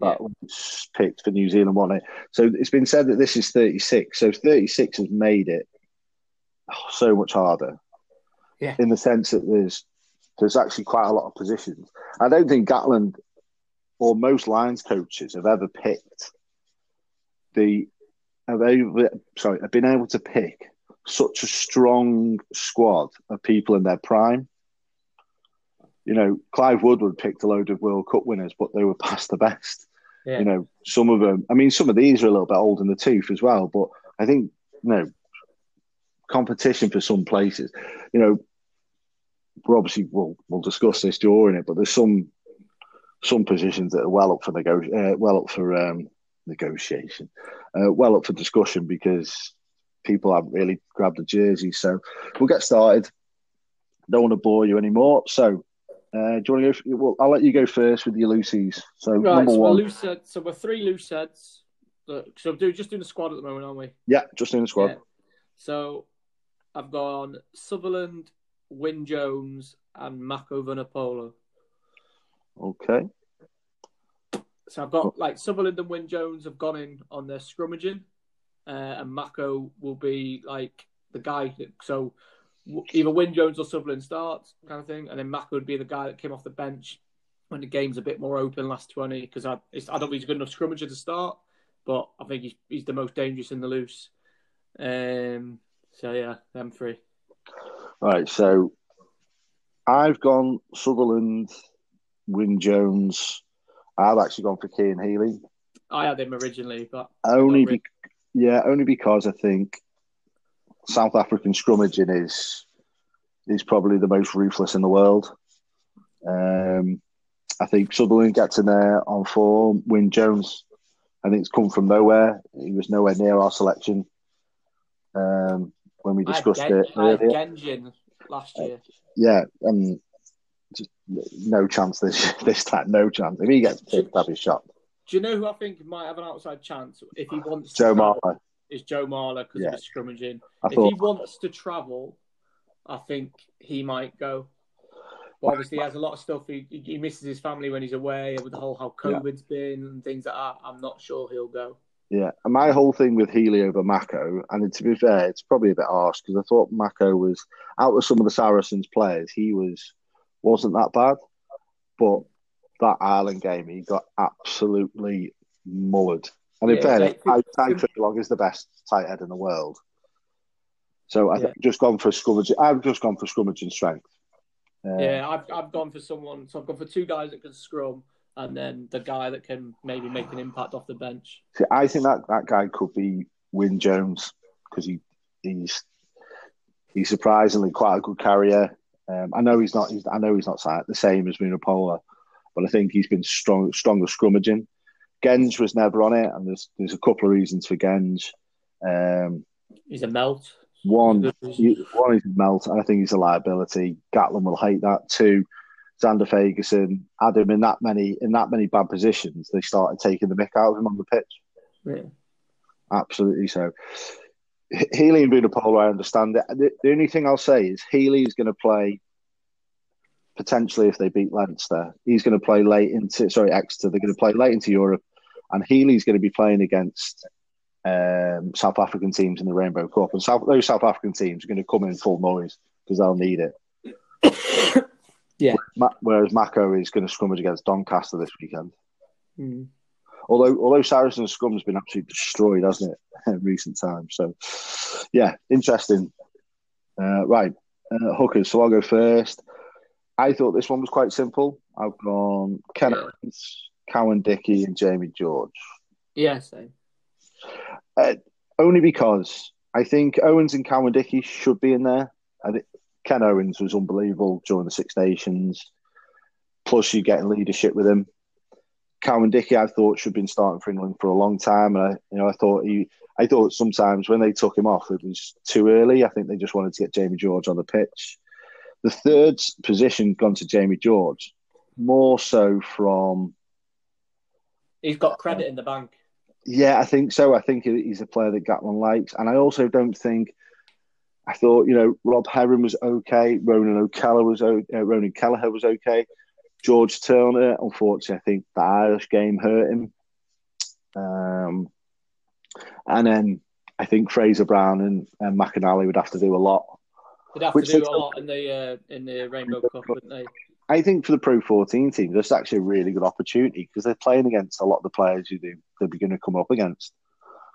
that was picked for New Zealand, won it. So it's been said that this is thirty-six. So thirty-six has made it so much harder. Yeah. In the sense that there's there's actually quite a lot of positions. I don't think Gatland or most Lions coaches have ever picked the have ever, sorry have been able to pick such a strong squad of people in their prime. You know, Clive Woodward picked a load of World Cup winners, but they were *laughs* past the best. Yeah. You know, some of them. I mean, some of these are a little bit old in the tooth as well. But I think you know, competition for some places. You know, we're obviously we'll we'll discuss this during it, but there's some some positions that are well up for nego- uh, well up for um, negotiation, uh, well up for discussion because people haven't really grabbed the jersey. So we'll get started. Don't want to bore you anymore. So. Uh, do you want to go? Well, I'll let you go first with your Lucy's. So Right, number so one, we're loose heads. So we're three loose heads. So do just doing the squad at the moment, aren't we? yeah, just doing the squad. Yeah. So I've gone Sutherland, Wyn Jones, and Mako Vunipola. Okay. So I've got like Sutherland and Wyn Jones have gone in on their scrummaging, uh, and Mako will be like the guy. That, so either Wyn Jones or Sutherland starts, kind of thing, and then Mako would be the guy that came off the bench when the game's a bit more open last twenty because I I don't think he's a good enough scrummager to start, but I think he's he's the most dangerous in the loose. Um. So yeah, them three. Right. So I've gone Sutherland, Wyn Jones. I've actually gone for Cian Healy. I had him originally, but Only, be- yeah, only because I think South African scrummaging is is probably the most ruthless in the world. Um, I think Sutherland gets in there on form. Wyn Jones, I think, it's come from nowhere. He was nowhere near our selection um, when we I discussed Gen- it I had earlier. Genjin last year. Yeah, and just no chance this *laughs* this time. No chance. If he gets picked, have his shot. Do you know who I think might have an outside chance if he wants Joe Marler. Is Joe Marler because Yeah. of his scrummaging. I if thought he wants to travel, I think he might go. But obviously, he has a lot of stuff. He, he misses his family when he's away with the whole how Yeah. COVID's been and things like that. I'm not sure he'll go. Yeah, and my whole thing with Healy over Mako, and to be fair, it's probably a bit harsh because I thought Mako was out of some of the Saracens players, he was wasn't that bad, but that Ireland game, he got absolutely mullered. And in Yeah, fairness, like- I, Ty Long is the best tight head in the world. So I've Yeah. just gone for scrummage. I've just gone for scrummage and strength. Uh, Yeah, I've I've gone for someone. So I've gone for two guys that can scrum, and then the guy that can maybe make an impact off the bench. See, I think that, that guy could be Wyn Jones because he he's he's surprisingly quite a good carrier. Um, I know he's not. He's, I know he's not the same as Vunipola, but I think he's been strong, stronger scrummaging. Genge was never on it, and there's there's a couple of reasons for Genge. Um, He's a melt. one, you- one is a melt, and I think he's a liability. Gatland will hate that. Two, Zander Fagerson had him in that many in that many bad positions. They started taking the mick out of him on the pitch. Yeah. Absolutely so. He- Healy and Vunipola, I understand it. The, the only thing I'll say is Healy is going to play potentially if they beat Leinster. He's going to play late into sorry Exeter. They're going to play late into Europe, and Healy's going to be playing against um, South African teams in the Rainbow Cup, and South, those South African teams are going to come in full noise because they'll need it. *coughs* Yeah. Whereas Mako is going to scrummage against Doncaster this weekend. Mm. Although although Saracens scrum's been absolutely destroyed, hasn't it, *laughs* in recent times? So, yeah, interesting. Uh, right, uh, hookers. So I'll go first. I thought this one was quite simple. I've gone Ken. Owens, Cowan Dickey, and Jamie George. Yeah, same. Uh, only because I think Owens and Cowan-Dickie should be in there. I think Ken Owens was unbelievable during the Six Nations. Plus, you're getting leadership with him. Cowan-Dickie, I thought should have been starting for England for a long time. And I, you know, I thought he, I thought sometimes when they took him off, it was too early. I think they just wanted to get Jamie George on the pitch. The third position gone to Jamie George, more so from He's got credit in the bank. Yeah, I think so. I think he's a player that Gatland likes, and I also don't think. I thought you know Rob Herring was okay, Ronan O'Callaghan was uh, Ronan Kelleher was okay, George Turner. Unfortunately, I think the Irish game hurt him. Um, and then I think Fraser Brown and, and McInally would have to do a lot. They'd have to do a lot in the uh, in the Rainbow Cup, wouldn't they? I think for the Pro 14 team, that's actually a really good opportunity because they're playing against a lot of the players who they, they're going to come up against.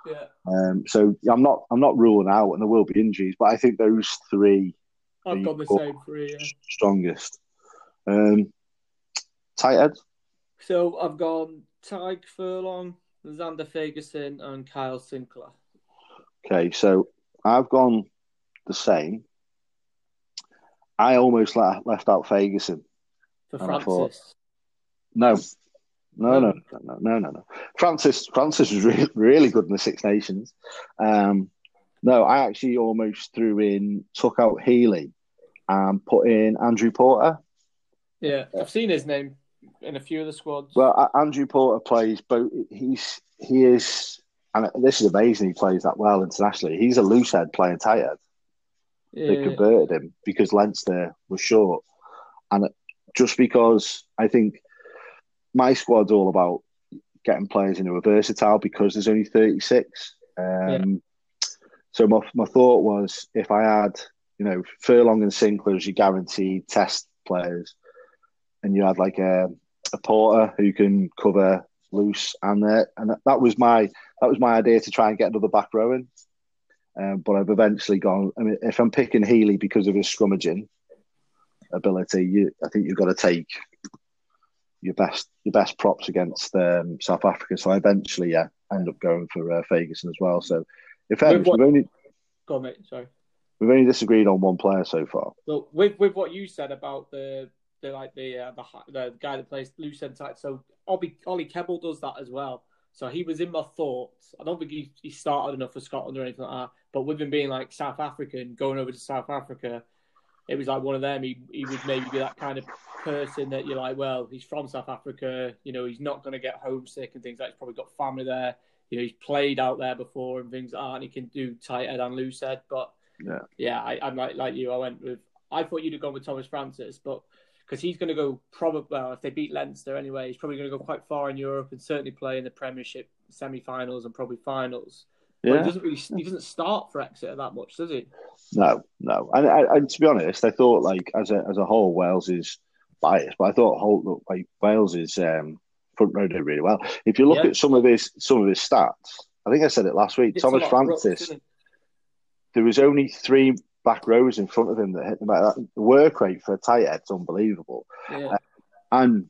Yeah. Um, so I'm not I'm not ruling out, and there will be injuries, but I think those three I've got the same three. Yeah. strongest. Um, tight head. So I've gone Tadhg Furlong, Zander Fagerson, and Kyle Sinckler. Okay, so I've gone the same. I almost left out Fagerson. For And I thought- Francis. No, no, no, no, no, no, no. Francis, Francis was really, really good in the Six Nations. Um, no, I actually almost threw in, took out Healy, and put in Andrew Porter. Yeah, I've seen his name in a few of the squads. Well, Andrew Porter plays both. He's he is, and this is amazing. He plays that well internationally. He's a loose head playing tight head. They converted him because Leinster was short, and just because I think my squad's all about getting players in who are versatile because there's only 36. Um, So my my thought was if I had you know Furlong and Sinckler as your guaranteed test players, and you had like a, a Porter who can cover loose and uh, and that was my that was my idea to try and get another back row in. Um, but I've eventually gone. I mean, if I'm picking Healy because of his scrummaging ability, you, I think you've got to take your best your best props against um, South Africa. So I eventually, yeah, end up going for uh, Fagerson as well. So, in fairness, what- we've only Go on, mate. Sorry. we've only disagreed on one player so far. Well, with with what you said about the the like the uh, the, the guy that plays loose end tight, so Ollie Ollie Kebble does that as well. So he was in my thoughts. I don't think he, he started enough for Scotland or anything like that. But with him being like South African, going over to South Africa, it was like one of them. He he would maybe be that kind of person that you're like, well, he's from South Africa. You know, he's not going to get homesick and things like. He's probably got family there. You know, he's played out there before and things like that, and he can do tight head and loose head. But Yeah. yeah, I, I'm like like you. I went with. I thought you'd have gone with Tomas Francis, but because he's going to go probably well if they beat Leinster anyway, he's probably going to go quite far in Europe and certainly play in the Premiership semi-finals and probably finals. Yeah. he doesn't really he doesn't start for Exeter that much, does he? No, no. And, and, to be honest, I thought like as a as a whole, Wales is biased, but I thought whole like Wales is um, front row did really well. If you look Yeah. at some of his some of his stats, I think I said it last week. It's Thomas lot of rucks, Francis, isn't there was only three back rows in front of him that hit them. That. The work rate for a tight head's unbelievable. Yeah. And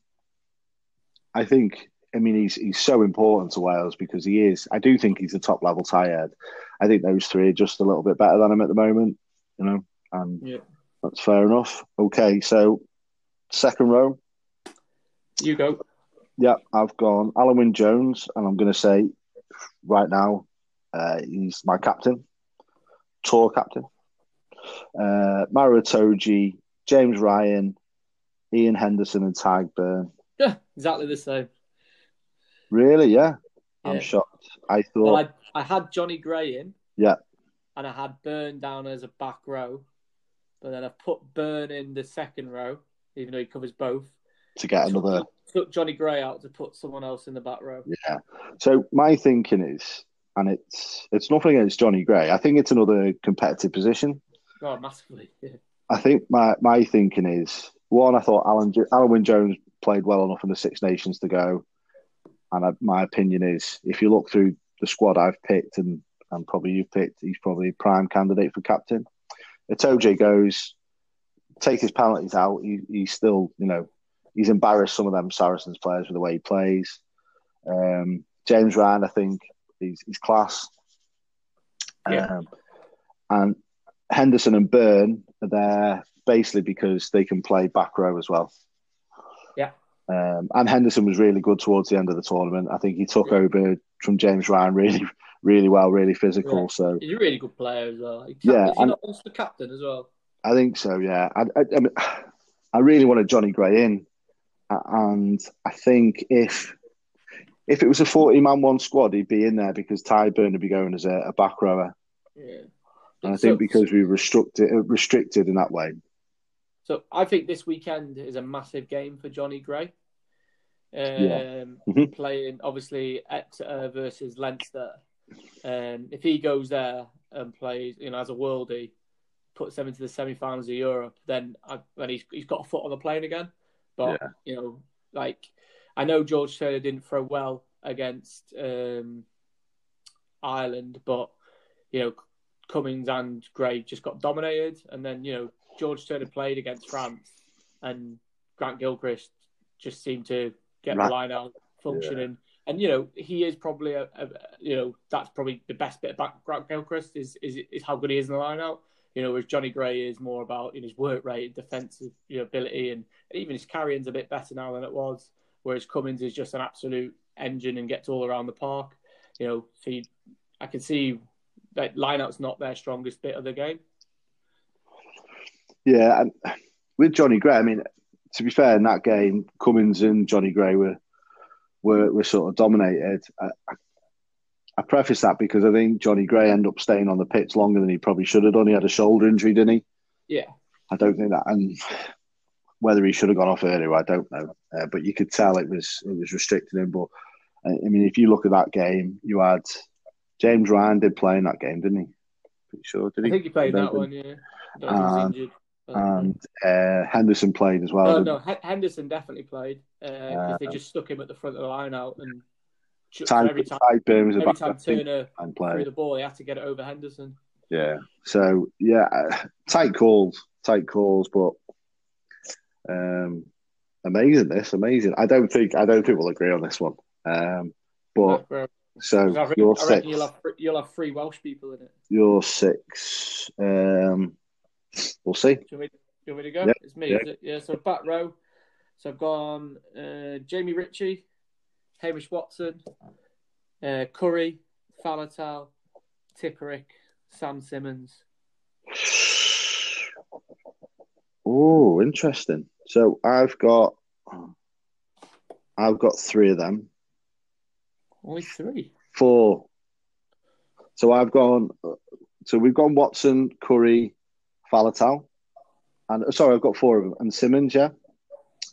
I think, I mean, he's he's so important to Wales because he is. I do think he's a top level head. I think those three are just a little bit better than him at the moment, you know, and Yeah. that's fair enough. Okay, so second row, You go. yeah, I've gone Alun Wyn Jones, and I'm going to say right now, uh, he's my captain, tour captain. Uh, Maro Itoje, James Ryan, Iain Henderson, and Tadhg Beirne. Yeah, exactly the same. Really? Yeah. I'm shocked. I thought, Well, I I had Jonny Gray in. Yeah. And I had Beirne down as a back row, but then I put Beirne in the second row, even though he covers both. to get another. Took Jonny Gray out to put someone else in the back row. Yeah. So my thinking is, and it's it's nothing against Jonny Gray. I think it's another competitive position. Oh, massively. *laughs* Yeah. I think my my thinking is one. I thought Alun Alun Wyn Jones played well enough in the Six Nations to go, and I, my opinion is, if you look through the squad I've picked and and probably you've picked, he's probably a prime candidate for captain. If OJ goes, take his penalties out, he, he's still you know he's embarrassed some of them Saracens players with the way he plays. Um, James Ryan, I think he's he's class. Yeah. Um, and Henderson and Beirne are there basically because they can play back row as well. Um, and Henderson was really good towards the end of the tournament. I think he took Yeah. over from James Ryan really, really well, really physical. Yeah. So He's a really good player as well. He Yeah, and- also the captain as well? I think so. Yeah. I, I, I, mean, I really wanted Jonny Gray in, and I think if if it was a forty man one squad, he'd be in there because Tadhg Beirne would be going as a, a back rower. Yeah. And I So- think because we restricted restricted in that way. So I think this weekend is a massive game for Jonny Gray. Um, Yeah. Mhm. Playing obviously Exeter versus Leinster. Um, if he goes there and plays, you know, as a worldie, puts them into the semi-finals of Europe, then I, then he's he's got a foot on the plane again. But Yeah. you know, like I know George Turner didn't throw well against um, Ireland, but you know, Cummings and Gray just got dominated, and then you know George Turner played against France, and Grant Gilchrist just seemed to get Right. the line out functioning. And you know he is probably a, a you know that's probably the best bit about Grant Gilchrist is, is is how good he is in the line out. You know, whereas Jonny Gray is more about you know, his work rate, defensive you know, ability, and even his carrying's a bit better now than it was. Whereas Cummings is just an absolute engine and gets all around the park. You know, so you, I can see that lineout's not their strongest bit of the game. Yeah, and with Jonny Gray, I mean, to be fair, in that game, Cummings and Jonny Gray were were, were sort of dominated. I, I, preface that because I think Jonny Gray ended up staying on the pitch longer than he probably should have done. He had a shoulder injury, didn't he? Yeah, I don't think that, and whether he should have gone off earlier, I don't know. Uh, but you could tell it was it was restricting him. But I mean, if you look at that game, you had James Ryan did play in that game, didn't he? Pretty sure, did he? I think he played that one. Yeah, I don't think he was injured. But- And uh, Henderson played as well. no, no, H- Henderson definitely played because they Uh, just stuck him at the front of the line out and so every time, was every time Turner and threw the ball, he had to get it over Henderson. Yeah. So yeah, uh, tight calls, tight calls, but um, amazing. This amazing. I don't think I don't think we'll agree on this one. Um, but row. so I reckon, you're six. you'll have you'll have three Welsh people in it. You're six. Um, we'll see. Do you want me, you want me to go? Yeah, It's me, yeah. it? Yeah, so back row. So I've gone uh, Jamie Ritchie, Hamish Watson, uh, Curry, Faletau, Tipuric, Sam Simmonds. Oh, interesting. So I've got, I've got three of them. Only three. Four. So I've gone. So we've gone Watson, Curry, Faletau, and sorry, I've got four of them, and Simmonds. Yeah.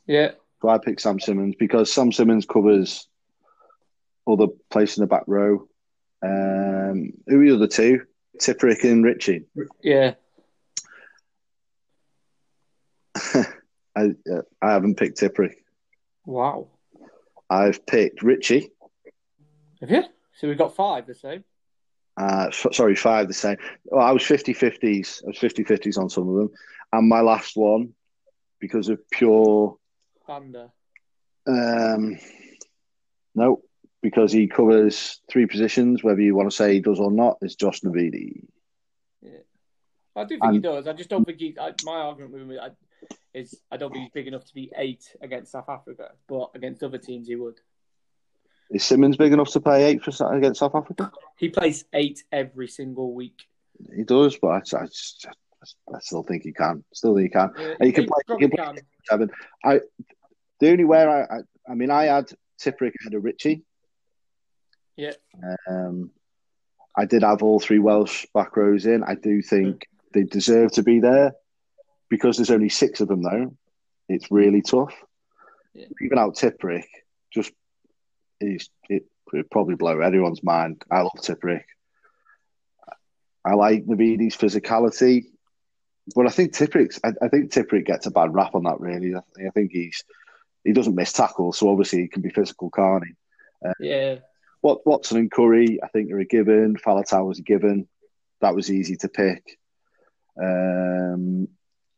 Yeah. So I picked Sam Simmonds because Sam Simmonds covers other place in the back row. Um, who are the other two? Tipuric and Ritchie. Yeah. *laughs* I uh, I haven't picked Tipuric. Wow. I've picked Ritchie. Have you? So we've got five the same. Uh, f- sorry, five the same. Well, I was 50 50s. I was 50 50s on some of them. And my last one, because of pure. Thunder. Um, no, because he covers three positions, whether you want to say he does or not, is Josh Navidi. Yeah. I do think he does. I just don't think he. I, my argument with him I, is I don't think he's big enough to be eight against South Africa, but against other teams he would. Is Simmonds big enough to play eight for against South Africa? He plays eight every single week. He does, but I, I, I still think he can. Still think he can. Uh, And he can play- he can can. Seven. I the only where I, I, I mean, I had Tipuric ahead of Ritchie. Yeah. Um, I did have all three Welsh back rows in. I do think they deserve to be there because there's only six of them though. It's really tough. Yeah. Even out Tipuric, just he's it would probably blow everyone's mind. I love Tipuric. I like Navidi's physicality, but I think Tipuric. I, I think Tipuric gets a bad rap on that. Really, I, I think he's he doesn't miss tackles, so obviously he can be physical, can't he? Yeah. Wat- Watson and Curry, I think, are a given. Faletau was a given. That was easy to pick. Um,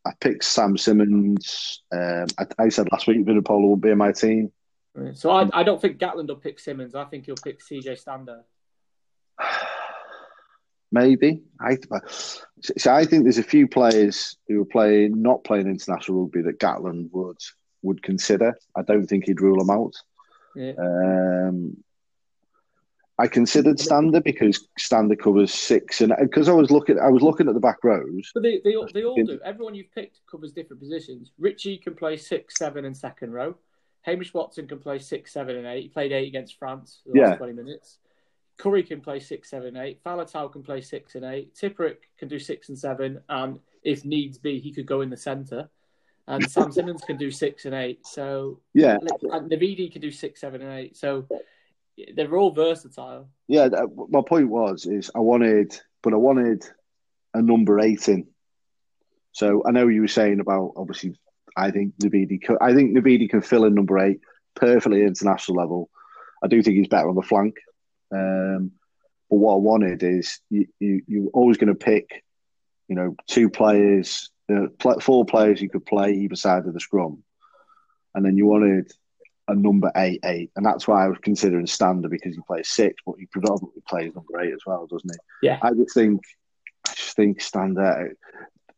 I picked Sam Simmonds. Um, I, I said last week Vunipola would be in my team. So I, I don't think Gatland will pick Simmonds. I think he'll pick CJ Stander. *sighs* Maybe. I, so I think there's a few players who are playing, not playing international rugby that Gatland would would consider. I don't think he'd rule them out. Yeah. Um, I considered Stander because Stander covers six, and because I was looking, I was looking at the back rows. But they, they, all- they all do. Everyone you've picked covers different positions. Ritchie can play six, seven, and second row. Hamish Watson can play six, seven, and eight. He played eight against France for the Yeah. last 20 minutes. Curry can play six, seven, eight. Faletau can play six and eight. Tipuric can do six and seven. And if needs be, he could go in the centre. And Sam Simmonds can do six and eight. So Yeah, and Navidi can do six, seven, and eight. So they're all versatile. yeah. that- My point was is I wanted, but I wanted a number eight in. So I know you were saying about obviously. I think Navidi. Could, I think can fill in number eight perfectly at international level. I do think he's better on the flank. Um, but what I wanted is you, you you're always going to pick, you know, two players, uh, four players you could play either side of the scrum, and then you wanted a number eight eight, and that's why I was considering Stander because he plays six, but he predominantly plays number eight as well, doesn't he? Yeah. I just think, I just think Stander.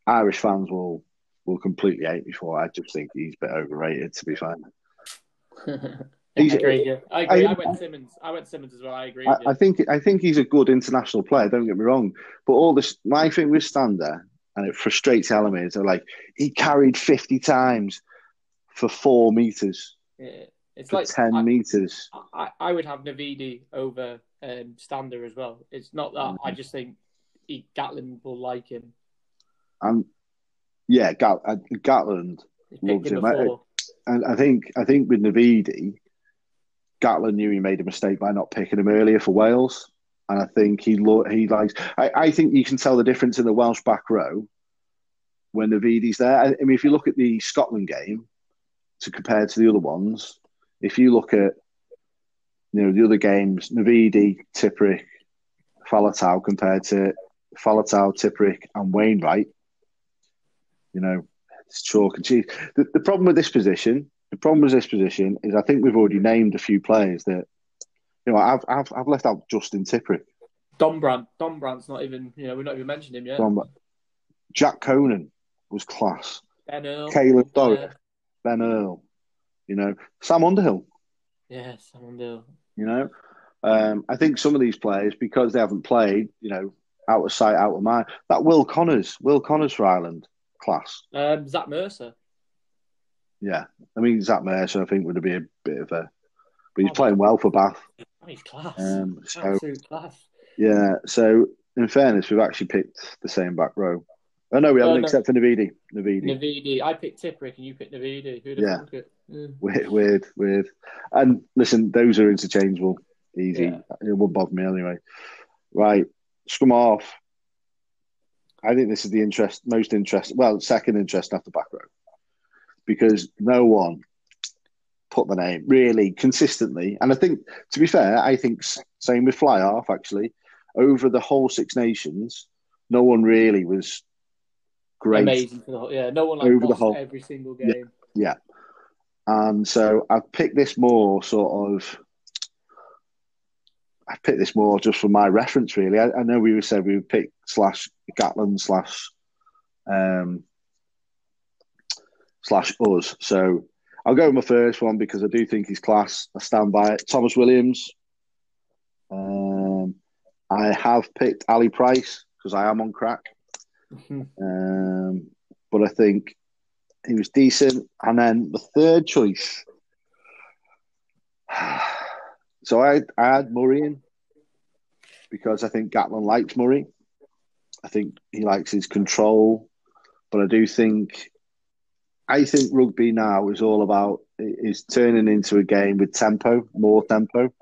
Irish fans will will completely hate me for. I just think he's a bit overrated, to be fair. *laughs* I agree. Yeah. I agree. I, I- went Simmonds. I went Simmonds as well. I agree. I, you. I think I think he's a good international player. Don't get me wrong, but all this my thing with Stander, and it frustrates elements. Are like he carried fifty times for four meters, Yeah. It's like ten I, meters. I, I would have Navidi over um, Stander as well. It's not that Mm-hmm. I just think he, Gatland will like him. And yeah, Gat, uh, Gatland, Loves him I- and I think I think with Navidi, Gatland knew he made a mistake by not picking him earlier for Wales, and I think he lo- he likes. I, I think you can tell the difference in the Welsh back row when Navidi's there. I, I mean, if you look at the Scotland game to compare to the other ones, if you look at you know the other games, Navidi, Tipuric, Faletau compared to Faletau, Tipuric, and Wainwright, you know, it's chalk and cheese. The, the problem with this position, the problem with this position is I think we've already named a few players that, you know, I've I've, I've left out Justin Tipuric, Don Brandt. Don Brandt's not even. You know, we've not even mentioned him yet. from Jack Conan was class, Ben Earl. Caelan Doris. Ben Earl, you know, Sam Underhill, Yeah, someone do. you know. Um, I think some of these players, because they haven't played, you know, out of sight, out of mind. That Will Connors, Will Connors for Ireland, class. Um, Zach Mercer. Yeah, I mean Zach Mercer, I think would be a bit of a, but he's Oh, playing well for Bath. Oh, he's class. Um, so Absolute class. yeah, so in fairness, we've actually picked the same back row. Oh no, we haven't Oh, no. except for Navidi. Navidi. Navidi. I picked Tipuric and you picked Navidi. Who'd have Yeah. it? Yeah. Weird, weird, weird. And listen, those are interchangeable. Easy. Yeah. It won't bother me anyway. Right, scrum off. I think this is the interest, most interest. Well, second interest after back row, because no one put the name really consistently. And I think, to be fair, I think same with fly off. Actually, over the whole Six Nations, no one really was great. Amazing for the whole. Yeah, no one like Over the whole- every single game. Yeah. game. And so I've picked this more sort of. I picked this more just for my reference, really. I, I know we said we would pick slash Gatland slash um, slash us. So I'll go with my first one because I do think he's class. I stand by it. Tomos Williams. Um, I have picked Ali Price because I am on crack. Um, but I think he was decent. And then the third choice. *sighs* So I, I had Murray in because I think Gatland likes Murray. I think he likes his control. But I do think, I think rugby now is all about, is turning into a game with tempo, more tempo.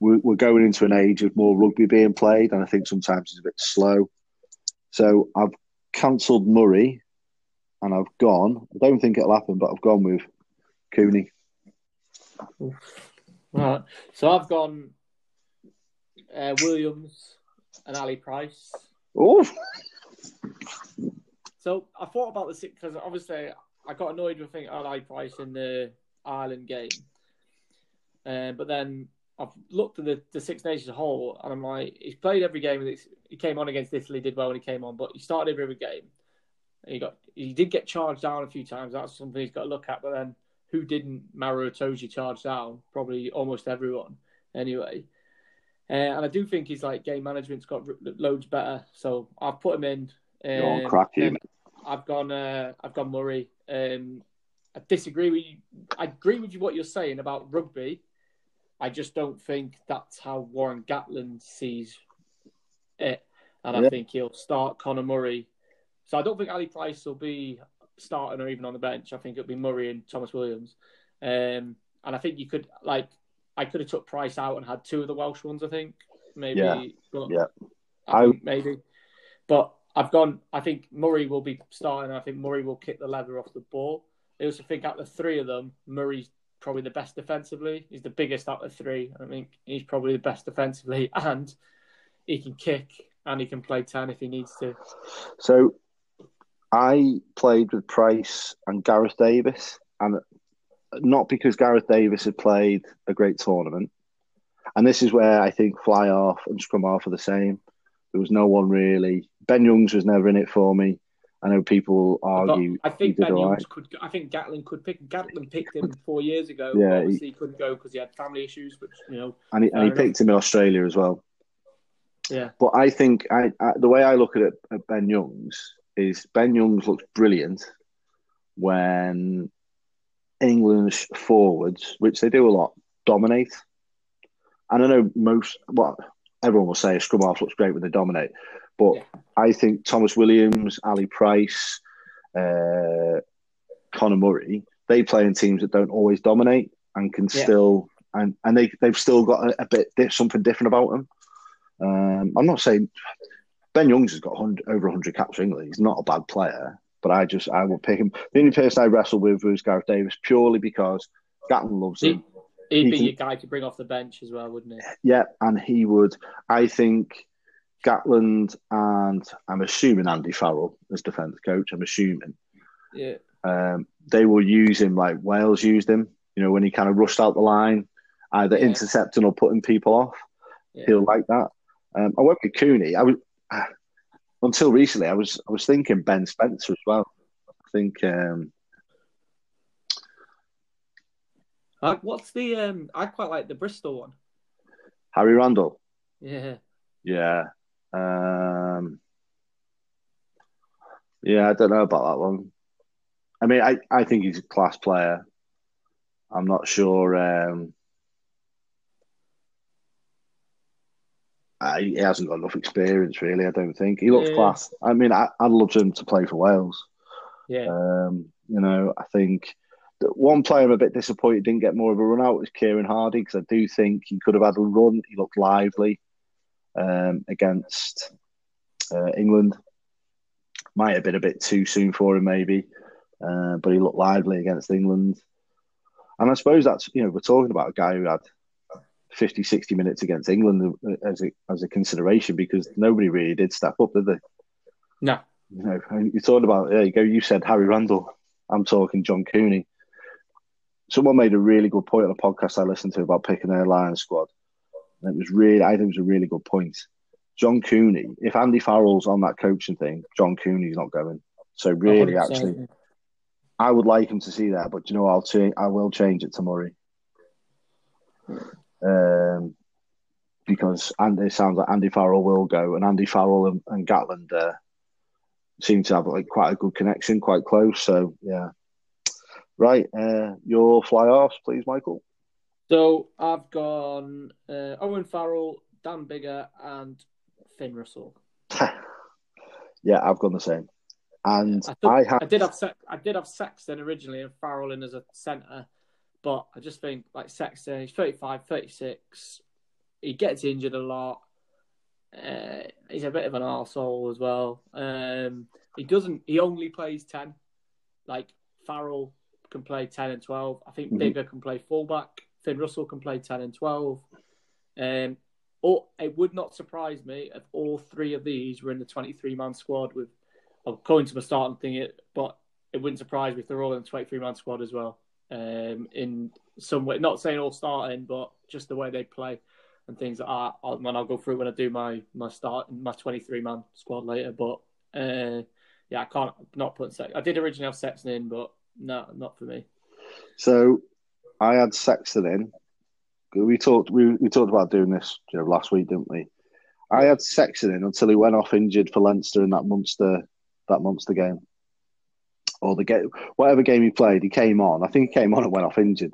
We're, we're going into an age of more rugby being played. And I think sometimes it's a bit slow. So I've cancelled Murray and I've gone. I don't think it'll happen, but I've gone with Cooney. Right. So I've gone uh, Williams and Ali Price. Oh, So I thought about the six because obviously I got annoyed with thinking Ali Price in the Ireland game, uh, but then I've looked at the, the Six Nations whole, and I'm like, he's played every game. He came on against Italy, did well when he came on, but he started every, every game. He got he did get charged down a few times. That's something he's got to look at. But then who didn't Maro Itoje charge down? Probably almost everyone. Anyway. Uh, and I do think his like game management's got loads better, so I've put him in. Um, crack, you. I've gone. Uh, I've gone Murray. Um, I disagree with you. I agree with you what you're saying about rugby. I just don't think that's how Warren Gatland sees it, and Yeah. I think he'll start Conor Murray. So I don't think Ali Price will be starting or even on the bench. I think it'll be Murray and Tomos Williams. Um, and I think you could like I could have took Price out and had two of the Welsh ones. I think maybe. Yeah. But Yeah. I I- maybe. But I've gone. I think Murray will be starting. I think Murray will kick the leather off the ball. I also think out of the three of them, Murray's probably the best defensively. He's the biggest out of three. I think he's probably the best defensively, *laughs* and he can kick and he can play ten if he needs to. So I played with Price and Gareth Davies, and not because Gareth Davies had played a great tournament. And this is where I think fly off and scrum off are the same. There was no one really. Ben Youngs was never in it for me. I know people argue. I think Ben Youngs right. could. I think Gatland could pick. Gatland picked him *laughs* four years ago. Yeah, but he- he couldn't go because he had family issues. But you know, and he, and he picked him in Australia as well. yeah, But I think I, I, the way I look at it at Ben Youngs is Ben Youngs looks brilliant when England's forwards, which they do a lot, dominate. And I know most, well, everyone will say a scrum half looks great when they dominate, but Yeah. I think Tomos Williams, Ali Price, uh, Conor Murray, they play in teams that don't always dominate and can Yeah. still and and they they've still got a, a bit something different about them. Um, I'm not saying Ben Youngs has got 100, over 100 caps for England. He's not a bad player, but I just I would pick him. The only person I wrestled with was Gareth Davies purely because Gatland loves him. he'd He be can- your guy to bring off the bench as well, wouldn't he? Yeah, and he would. I think Gatland and I'm assuming Andy Farrell as defence coach. I'm assuming Yeah, um, they will use him like Wales used him. You know when he kind of rushed out the line, either Yeah. intercepting or putting people off. yeah. He'll like that. Um, I went with Cooney. I was until recently. I was I was thinking Ben Spencer as well. I think um, Uh, what's the? Um, I quite like the Bristol one. Harry Randall. Yeah, Yeah. Um, Yeah, I don't know about that one. I mean, I, I think he's a class player. I'm not sure. Um, I, he hasn't got enough experience, really. I don't think he looks Yeah. class. I mean, I, I'd love him to play for Wales. Yeah, Um, you know, I think the one player I'm a bit disappointed didn't get more of a run out was Kieran Hardy because I do think he could have had a run. He looked lively um, against uh, England. Might have been a bit too soon for him, maybe, uh, but he looked lively against England. And I suppose that's, you know, we're talking about a guy who had 50, 60 minutes against England uh, as a, as a consideration because nobody really did step up, did they? no, You know, you talked about there you go. You said Harry Randall. I'm talking John Cooney. Someone made a really good point on a podcast I listened to about picking their Lions squad, and it was really, I think it was a really good point. John Cooney. If Andy Farrell's on that coaching thing, John Cooney's not going. So really, 100%. actually, I would like him to see that, but you know, I'll change. I will change it to Murray. Um, because and it sounds like Andy Farrell will go, and Andy Farrell and, and Gatland uh, seem to have like quite a good connection, quite close. So yeah, right. Uh, your fly offs, please, Michael. So I've gone uh, Owen Farrell, Dan Biggar, and Finn Russell. *laughs* yeah, I've gone the same, and I, I, thought, have I did have Se- I did have Sexton originally and Farrell in as a centre, but I just think like Sexton, he's 35, 36. He gets injured a lot. Uh, he's a bit of an arsehole as well. Um, he doesn't. He only plays ten. Like Farrell can play ten and twelve. I think Mhm. Biggar can play fullback. Finn Russell can play ten and twelve. Um, or it would not surprise me if all three of these were in the twenty-three man squad with. I'm going to my starting thing, but it wouldn't surprise me if they're all in the twenty-three man squad as well. Um, in some way, not saying all starting, but just the way they play and things like that. I'll, I'll go through when I do my my start my twenty three man squad later. But uh, yeah, I can't not put Sex. I did originally have Sexton in, but no, not for me. So I had Sexton in. We talked. We, we talked about doing this you know, last week, didn't we? I had Sexton in until he went off injured for Leinster in that Munster that Munster game, or the game, whatever game he played. He came on. I think he came on and went off injured.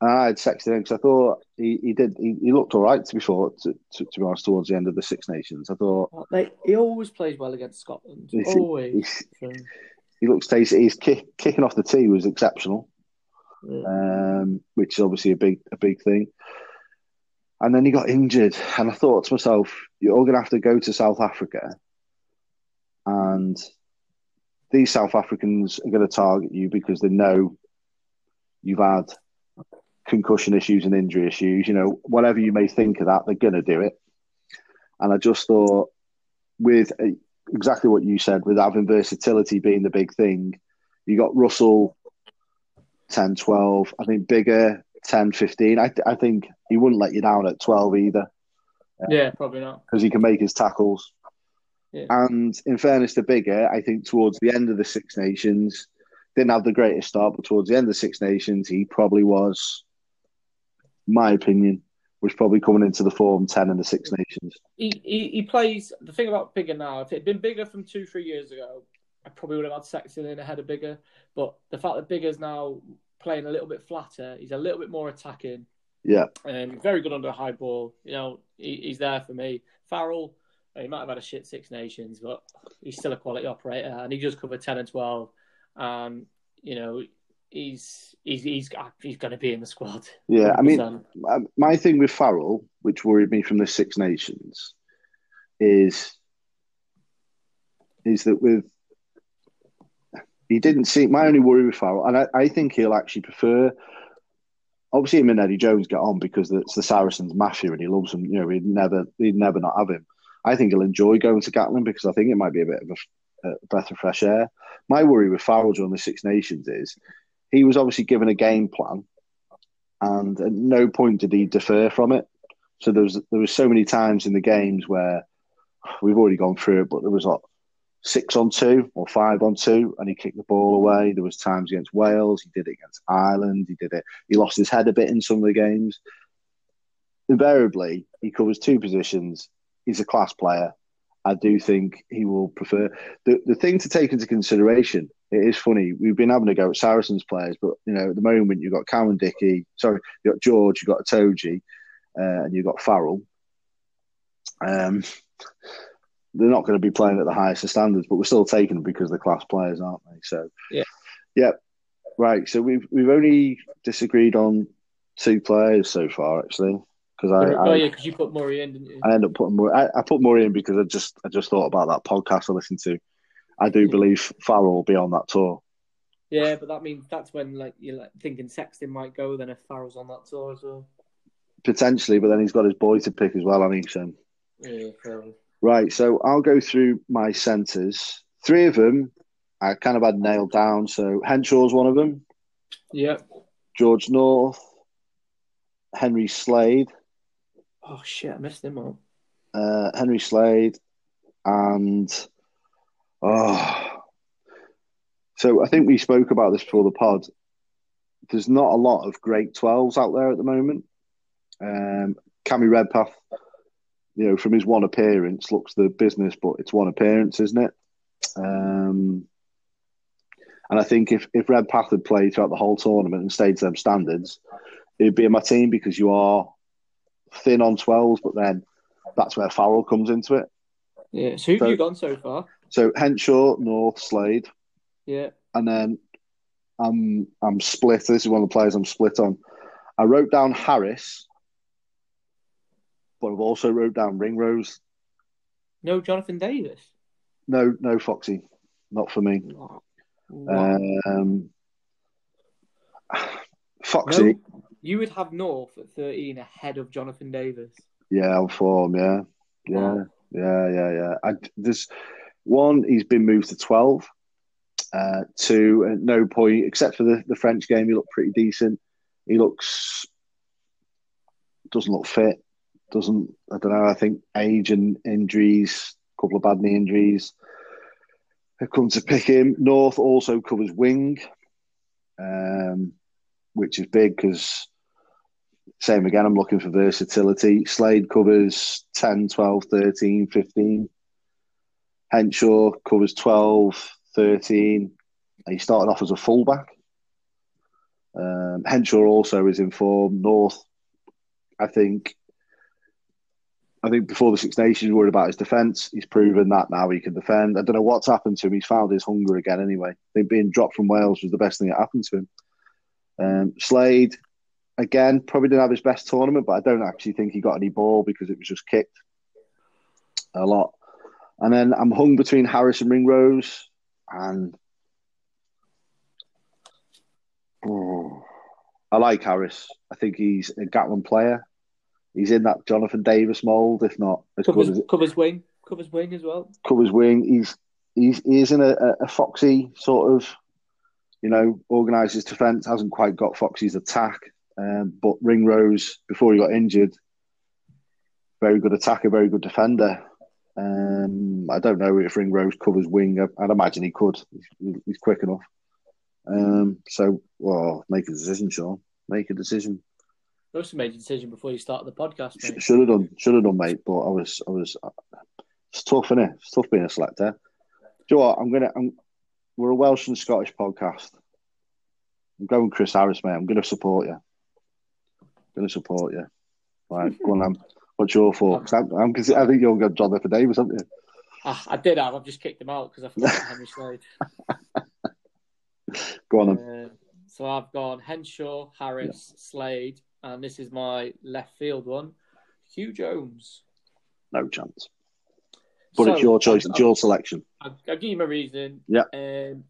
And I had Sexton him because I thought he, he did. He, he looked all right to be fair, to, to, to be honest. Towards the end of the Six Nations, I thought he always plays well against Scotland. Always. So, he looks tasty. He's kick, kicking off the tee was exceptional. yeah. um, which is obviously a big a big thing. And then he got injured, and I thought to myself, "You're all going to have to go to South Africa, and these South Africans are going to target you because they know you've had concussion issues and injury issues. You know, whatever you may think of that, they're going to do it." And I just thought, with uh, exactly what you said, with having versatility being the big thing, you got Russell 10, 12. I think Biggar 10, 15. I, I think he wouldn't let you down at 12 either yeah, probably not. because he can make his tackles. Yeah. And in fairness to Biggar, I think towards the end of the Six Nations, didn't have the greatest start, but towards the end of the Six Nations, he probably was, my opinion, was probably coming into the form 10 in the Six Nations. He, he he plays the thing about Biggar now. If it had been Biggar from two three years ago, I probably would have had Sexton in ahead of Biggar. But the fact that Biggar's now playing a little bit flatter, he's a little bit more attacking. Yeah. Um, very good under a high ball. You know, he, he's there for me. Farrell, he might have had a shit Six Nations, but he's still a quality operator, and he just covered ten and twelve. Um, you know, he's he's he's he's going to be in the squad. Yeah. I mean, my- my thing with Farrell, which worried me from the Six Nations, is is that with he didn't see my only worry with Farrell, and I, I think he'll actually prefer. Obviously, him and Eddie Jones get on because it's the Saracens mafia, and he loves them. You know, he'd never, he'd never not have him. I think he'll enjoy going to Gatland because I think it might be a bit of a, a breath of fresh air. My worry with Farrell during the Six Nations is he was obviously given a game plan, and at no point did he defer from it. So there was there was so many times in the games where we've already gone through it, but there was like six on two or five on two, and he kicked the ball away. There was times against Wales, he did it against Ireland, he did it. He lost his head a bit in some of the games. Invariably, he covers two positions. He's a class player, I do think he will prefer the the thing to take into consideration. It is funny. We've been having a go at Saracens players, but you know, at the moment you've got Cowan-Dickie, sorry, you've got George, you've got Itoje, uh, and you've got Farrell. Um, they're not going to be playing at the highest of standards, but we're still taking them because they're class players, aren't they? So, yeah, yeah, right. So we've we've only disagreed on two players so far, actually. Because I, oh yeah, because you put Murray in, didn't you? I end up putting Murray. I, I, put Murray in because I just I just thought about that podcast I listened to. I do believe Farrell will be on that tour. Yeah, but that means that's when like you're like thinking Sexton might go. Then if Farrell's on that tour as well, potentially. But then he's got his boy to pick as well. I think so. Yeah, Right, so I'll go through my centres. Three of them I kind of had nailed down. So Henshaw's one of them. Yep. George North, Henry Slade. Oh shit, I missed him all. Uh, Henry Slade, and oh, so I think we spoke about this before the pod. There's not a lot of great twelves out there at the moment. Um, Cammy Redpath you know, from his one appearance, looks the business, but it's one appearance, isn't it? Um, and I think if, if Redpath had played throughout the whole tournament and stayed to them standards, it'd be in my team because you are thin on 12s, but then that's where Farrell comes into it. Yeah. So who've so, you gone so far? So Henshaw, North, Slade. Yeah. And then I'm I'm split. This is one of the players I'm split on. I wrote down Harris but I've also wrote down Ringrose. No Jonathan Davies. No, no Foxy, not for me. Um, Foxy. No, you would have North at thirteen ahead of Jonathan Davies. Yeah, on form. Yeah, yeah, wow. yeah, yeah, yeah. I, there's one. He's been moved to twelve. Uh, two, at no point except for the, the French game, he looked pretty decent. He looks doesn't look fit doesn't. I don't know. I think age and injuries, a couple of bad knee injuries, have come to pick him. North also covers wing, um, which is big because same again. I'm looking for versatility. Slade covers 10, 12, 13, 15. Henshaw covers 12, 13. He started off as a fullback. Um, Henshaw also is in form. North, I think, I think before the Six Nations, worried about his defence. He's proven that now he can defend. I don't know what's happened to him. He's found his hunger again. Anyway, I think being dropped from Wales was the best thing that happened to him. Um, Slade, again, probably didn't have his best tournament, but I don't actually think he got any ball because it was just kicked a lot. And then I'm hung between Harris and Ringrose, and oh, I like Harris. I think he's a Gatland player he's in that Jonathan Davies mould, if not as covers, good as covers wing, covers wing as well. Covers wing. He's he's he's in a, a foxy sort of, you know, organises defence. Hasn't quite got Foxy's attack, um, but Ringrose before he got injured, very good attacker, very good defender. Um, I don't know if Ringrose covers wing. I'd imagine he could. He's, he's quick enough. Um, so, well, make a decision, Sean. Make a decision. You also made a decision before you started the podcast. Mate. Should have done, should have done, mate. But I was, I was. It's tough, isn't it? It's tough being a selector. Do you know what? I'm gonna. I'm, we're a Welsh and Scottish podcast. I'm going Chris Harris, mate. I'm going to support you. I'm going to support you. Right, go on, What's your thought? I'm, I'm, I think you're going to Jonathan Davies, haven't you? Ah, I did have. I've just kicked him out because I forgot Henry Slade. *laughs* go on. Uh, so I've gone Henshaw, Harris, yeah. Slade, and this is my left field one. Huw Jones. No chance. But so, it's your choice. It's your selection. I'll, I'll, give you my reason. Yeah. Um,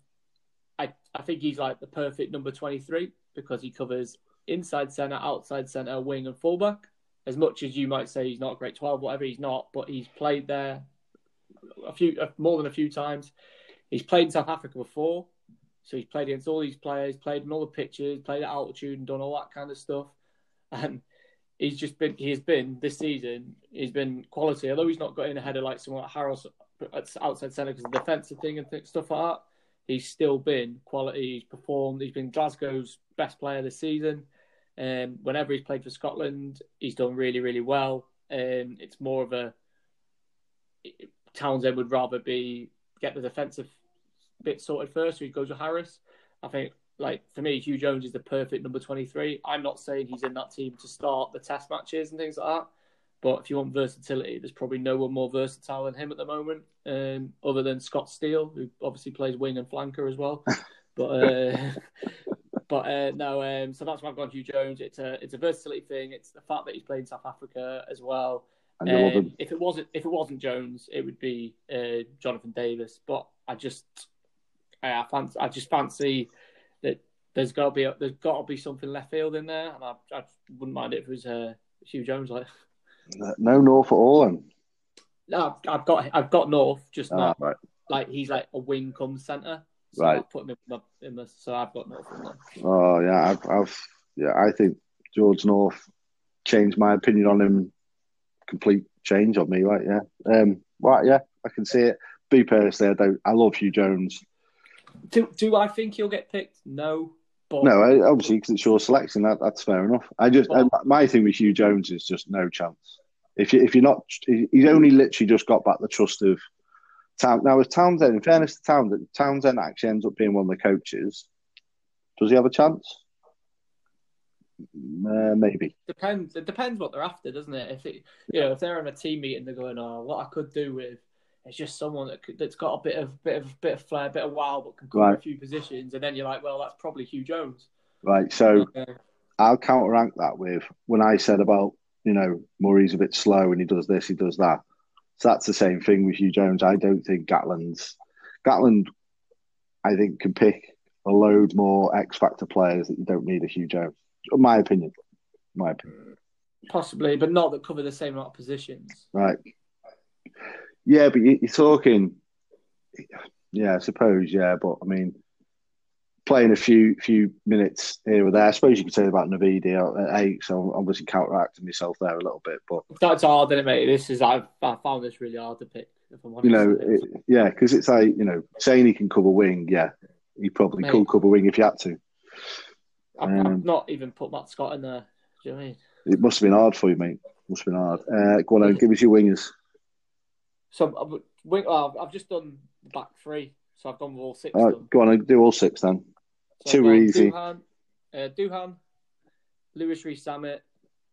I I think he's like the perfect number twenty three because he covers inside centre, outside centre, wing, and fullback. As much as you might say he's not a great twelve, whatever, he's not. But he's played there a few more than a few times. He's played in South Africa before, so he's played against all these players, played in all the pitches, played at altitude, and done all that kind of stuff and he's just been he's been this season he's been quality. Although he's not got in ahead of like someone like Harris outside centre because the defensive thing and stuff like that. He's still been quality. He's performed. He's been Glasgow's best player this season. Um, whenever he's played for Scotland, he's done really, really well. Um, it's more of a Townsend would rather be get the defensive bit sorted first, so he goes with Harris. I think, like for me, Huw Jones is the perfect number twenty three. I'm not saying he's in that team to start the test matches and things like that. But if you want versatility, there's probably no one more versatile than him at the moment, um, other than Scott Steele, who obviously plays wing and flanker as well. *laughs* but uh, *laughs* but uh, no, um, so that's why I've gone Huw Jones. It's a it's a versatility thing. It's the fact that he's played South Africa as well. Um, if it wasn't if it wasn't Jones, it would be uh, Jonathan Davies. But I just I, fancy, I just fancy there's got to be a, there's got to be something left field in there, and I, I wouldn't mind it if it was uh, Huw Jones. Like no North at all. Then. No, I've got I've got North, just Ah, not right. like he's like a wing come centre. So Right. I've put him in the, in the so I've got North in there. Oh yeah, I've, I've yeah, I think George North changed my opinion on him. Complete change on me, right? Yeah, um, right, yeah, I can see it. Be personally, I don't. I love Huw Jones. Do do I think he'll get picked? No, but No, I, obviously because it's your selection. That, that's fair enough. I just Well- uh, my thing with Huw Jones is just no chance. If you if you're not, he's only literally just got back the trust of Town. Now, with Townsend, in fairness to Townsend, Townsend actually ends up being one of the coaches. Does he have a chance? Uh, maybe. depends. It depends what they're after, doesn't it? If it, you know, if they're in a team meeting, they're going, "Oh, what I could do with." It's just someone that could, that's got a bit of bit of bit of flair, a bit of wow, but can cover Right. a few positions. And then you're like, well, that's probably Huw Jones. Right. So Uh, I'll counterrank that with when I said about you know Murray's a bit slow and he does this, he does that. So that's the same thing with Huw Jones. I don't think Gatland's Gatland. I think can pick a load more X factor players that you don't need a Huw Jones. My opinion. My opinion. possibly, but not that cover the same amount of positions. Right. Yeah, but you- you're talking. Yeah, I suppose. Yeah, but I mean, playing a few few minutes here or there. I suppose you could say about Navidi at eight. So I'm obviously counteracting myself there a little bit, but That's hard, isn't it, mate? This is I've I found this really hard to pick. If I'm honest, you know, it, yeah, because it's like you know, saying he can cover wing. Yeah, he probably Mate. could cover wing if he had to. I've, I've um, not even put Matt Scott in there. Do you know what I mean? It must have been hard for you, mate. Must have been hard. Uh, go on, *laughs* give us your wingers. So I've, I've just done the back three, so I've gone with all six. All of right, them. go on, and do all six then. So Two were easy. Duhan, uh, Duhan, Louis Rees Zammit,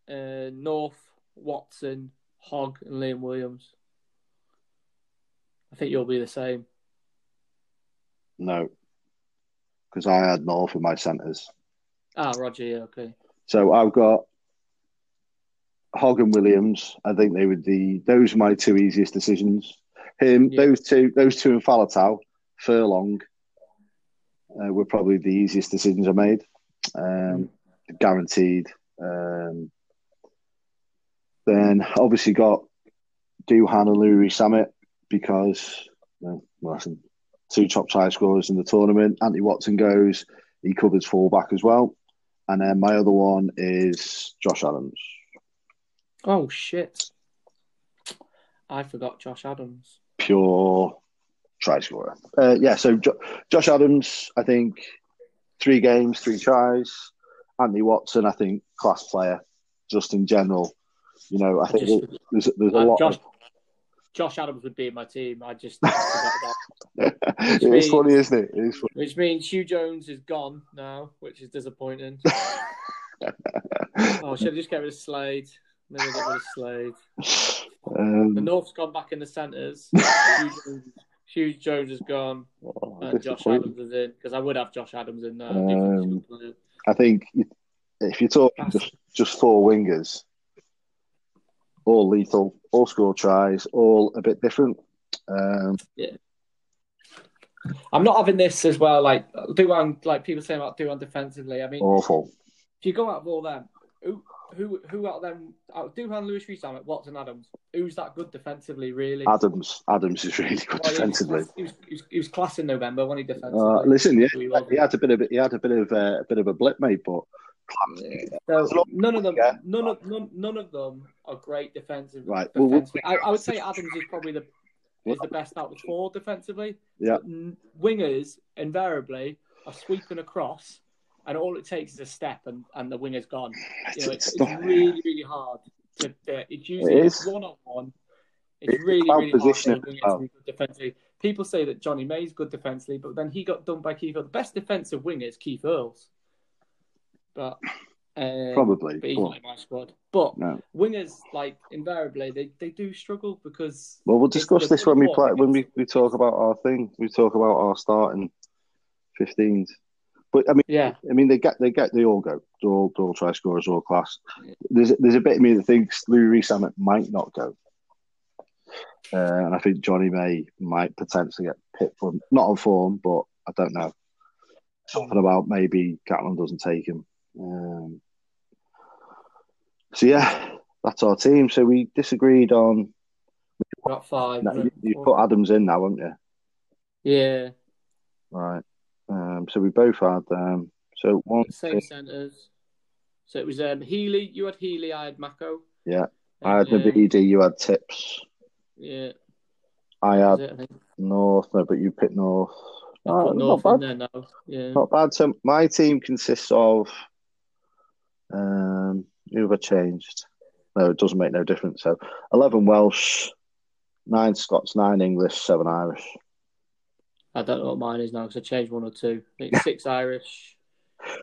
uh, North, Watson, Hogg, and Liam Williams. I think you'll be the same. No, because I had North in my centres. Ah, Roger, yeah, okay. So I've got Hogg and Williams. I think they were the those are my two easiest decisions. Him, Yeah. those two, those two in Faletau, Furlong, uh, were probably the easiest decisions I made. Um, guaranteed. Um, then obviously got Duhan and Louis Zammit because well, listen, two top try scorers in the tournament. Anthony Watson goes. He covers fullback as well. And then my other one is Josh Adams. Oh shit! I forgot Josh Adams. Pure try scorer. Uh, yeah, so jo- Josh Adams, I think three games, three tries. Anthony Watson, I think class player, just in general. You know, I think Just- there's, there's a Uh, lot. Josh, Of, Josh Adams would be in my team. I just I *laughs* forgot that. it is means- funny, isn't it? It is funny. Which means Huw Jones is gone now, which is disappointing. *laughs* oh, should I just get rid of Slade? Maybe get rid of Slade. The Um, North's gone back in the centres. *laughs* Huw, Jones, Huw Jones is gone, oh, and Josh. Adams is in because I would have Josh Adams in there. I think Um. I think if you're talking just, just four wingers, all lethal, all score tries, all a bit different. Um, I'm not having this as well. Like Duhan, like people saying about Duhan defensively. I mean, awful. if you go out of all them, who who who out of them? Out Duhan, Louis Rees, Watson, Adams. Who's that good defensively? Really? Adams, Adams is really good Well, defensively. He was, he was, he was class in November when he defensively. Uh, listen, yeah, He he had a bit of he had a bit of uh, a bit of a blip, mate, but So none of them, Yeah. none of none, none of them are great defensive. Right, well, defensively. I, I would say Adams is probably the is the best out of the four defensively. Yeah. But wingers invariably are sweeping across, and all it takes is a step, and, and the winger's gone. You know, it's, it's really really hard. To, uh, it's usually It one on one. It's, really, really hard positioning wingers to be good defensively. People say that Johnny May's good defensively, but then he got done by Keith Earl. The best defensive winger is Keith Earls. But um, Probably, but he's not in my squad. But No. wingers, like invariably, they, they do struggle because Well, we'll discuss this when we play when we, we talk about our thing. We talk about our starting 15s. But I mean, yeah, I mean, they get they get they all go. They're all they're all try scorers, all class. There's there's a bit of me that thinks Louis Rees might not go, uh, and I think Johnny May might potentially get picked for not on form, but I don't know. Something about maybe Gatland doesn't take him. Um, so yeah, that's our team. So we disagreed on. we got five. No, you, you put Adams in now, haven't you? yeah, Right. Um, so we both had um, so one. same centres. So it was um, Healy. You had Healy. I had Mako. Yeah, I had Um, Navidi, you had Tips. Yeah, I had it, I. North, no, but you picked North. I Oh, not bad. in there now. Yeah. Not bad. So my team consists of. Um, who have I changed? No, it doesn't make no difference. So eleven Welsh, nine Scots, nine English, seven Irish. I don't know what mine is now because I changed one or two. I think *laughs* six Irish,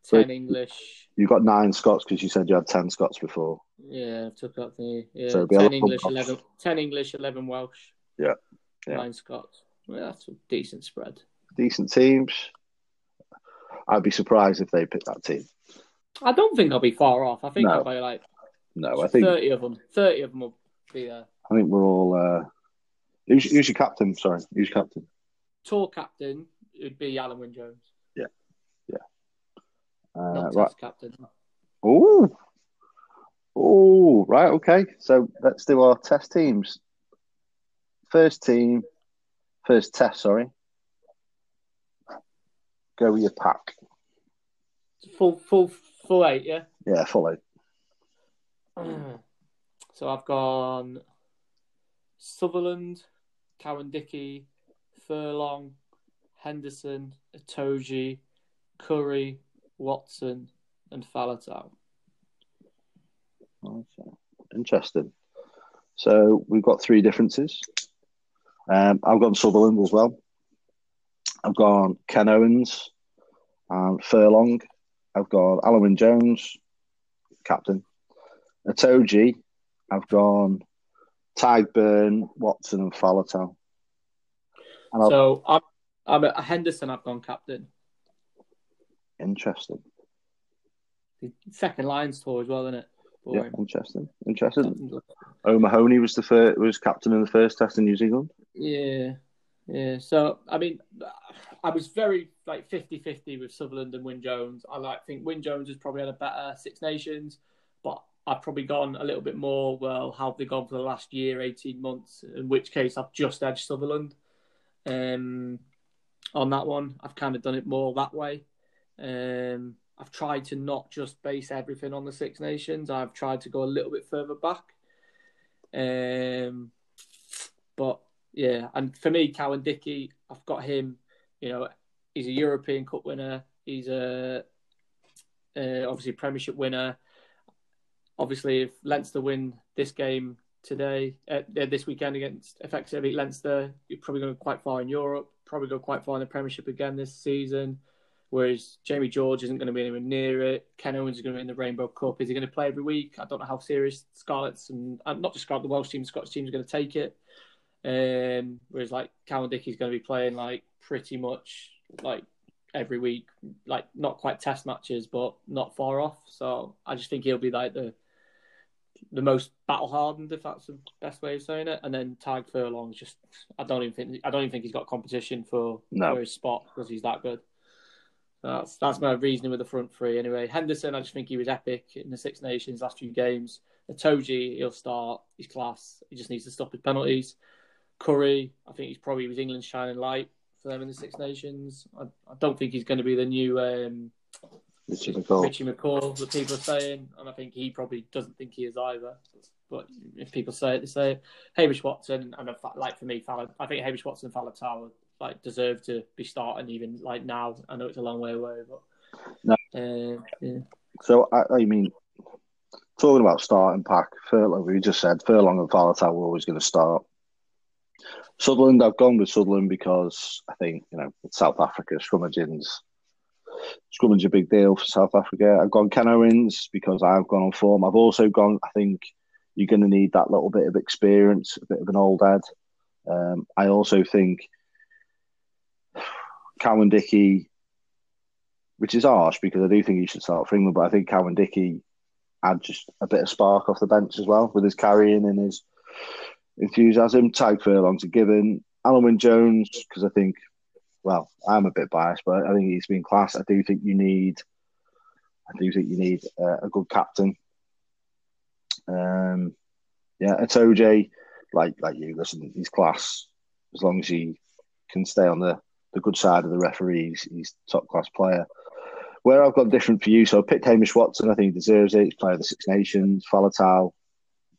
ten English. You got nine Scots because you said you had ten Scots before. Yeah, I took that the Yeah, So ten 11 English, eleven. Ten English, eleven Welsh. Yeah, yeah. Nine Scots. Well, that's a decent spread. Decent teams. I'd be surprised if they picked that team. I don't think I'll be far off. I think No. I'll be like No, I think thirty of them. Thirty of them will be there. I think we're all. Uh, who's, who's your captain? Sorry, who's your captain? Tour captain would be Alun Wyn Jones, Yeah, yeah. Uh, not right. test captain. Oh, oh, right. Okay. So let's do our test teams. First team, first test. Sorry. Go with your pack. Full, full, full eight. Yeah. Yeah, full eight. *clears throat* so I've gone Sutherland, Cowan-Dickie, Furlong, Henderson, Itoje, Curry, Watson, and Faletau. Interesting. So we've got three differences. Um, I've gone Sutherland as well. I've gone Ken Owens and Furlong. I've got Alun Jones, captain. Itoje. I've gone Tadhg Beirne, Watson, and Faletau. And So I'm, I'm at Henderson. I've gone captain. interesting. The second Lions tour as well, isn't it? Yeah, interesting. Interesting. O'Mahony was the first, was captain in the first test in New Zealand. Yeah, yeah. So I mean, I was very like 50-50 with Sutherland and Wyn Jones. I like think Wyn Jones has probably had a better Six Nations, but I've probably gone a little bit more. Well, how have they gone for the last year, eighteen months? In which case, I've just edged Sutherland. Um, on that one, I've kind of done it more that way. Um, I've tried to not just base everything on the Six Nations. I've tried to go a little bit further back. Um, but yeah, and for me, Cowan-Dickie, I've got him. You know, he's a European Cup winner. He's a uh, obviously Premiership winner. Obviously, if Leinster win this game today, uh, uh, this weekend against effectively Leinster, you're probably going quite far in Europe. Probably go quite far in the Premiership again this season. Whereas Jamie George isn't going to be anywhere near it. Ken Owens is going to be in the Rainbow Cup. Is he going to play every week? I don't know how serious Scarlets and uh, not just Scarlet, the Welsh team, the Scottish team is going to take it. Um, whereas like Cowan-Dickie's going to be playing like pretty much like every week, like not quite test matches, but not far off. So I just think he'll be like the the most battle hardened, if that's the best way of saying it. And then Tadhg Furlong's just I don't even think I don't even think he's got competition for, No. for his spot because he's that good. That's that's my reasoning with the front three. Anyway, Henderson, I just think he was epic in the Six Nations last few games. Itoje, he'll start. He's class. He just needs to stop his penalties. Curry, I think he's probably was England's shining light for them in the Six Nations. I, I don't think he's going to be the new um, Richie McCaw. Richie McCaw that people are saying, and I think he probably doesn't think he is either. But if people say it, they say it. Hamish Watson, and like for me, Fallon, I think Hamish Watson and Faletau like deserve to be starting even like now. I know it's a long way away, but No. uh, yeah. So I, I mean, talking about starting pack, Furlong, we just said Furlong and Faletau were always going to start. Sutherland, I've gone with Sutherland because I think you know it's South Africa scrummaging's scrummage a big deal for South Africa. I've gone Ken Owens because I've gone on form. I've also gone. I think you're going to need that little bit of experience, a bit of an old head. Um, I also think Cowan-Dickie, which is harsh because I do think he should start for England, but I think Cowan-Dickie had just a bit of spark off the bench as well with his carrying and his enthusiasm. Tadhg Furlong's a given. Alun Wyn Jones, because I think, well, I'm a bit biased, but I think he's been class. I do think you need, I do think you need uh, a good captain. Um, yeah, OJ, like like you. Listen, he's class. As long as he can stay on the, the good side of the referees, he's top class player. Where I've got different for you, so I picked Hamish Watson. I think he deserves it. He's player of the Six Nations. Faletau,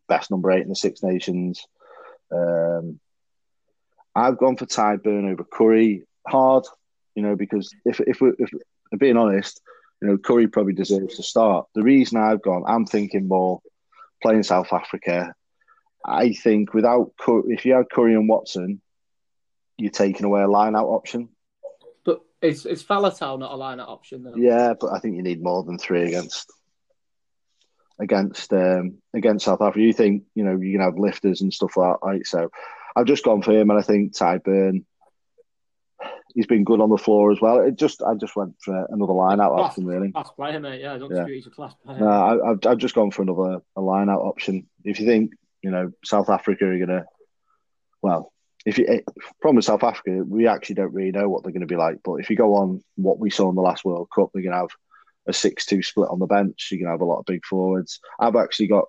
best number eight in the Six Nations. Um, I've gone for Tadhg Beirne over Curry. Hard, you know, because if if we if I'm being honest, you know, Curry probably deserves to start. The reason I've gone, I'm thinking more playing South Africa. I think without if you had Curry and Watson, you're taking away a line out option. But is is Faletau not a line out option? Yeah, but I think you need more than three against against um, against South Africa. You think you know you can have lifters and stuff like that. Right? So I've just gone for him, and I think Tadhg Beirne. He's been good on the floor as well. It just I just went for another line out class, option really. Class player, mate. Yeah, I don't yeah. he's a class player. No, I, have I've just gone for another a line out option. If you think you know South Africa are gonna, well, if you eh, problem with South Africa, we actually don't really know what they're going to be like. But if you go on what we saw in the last World Cup, they're going to have a six-two split on the bench. You're going to have a lot of big forwards. I've actually got,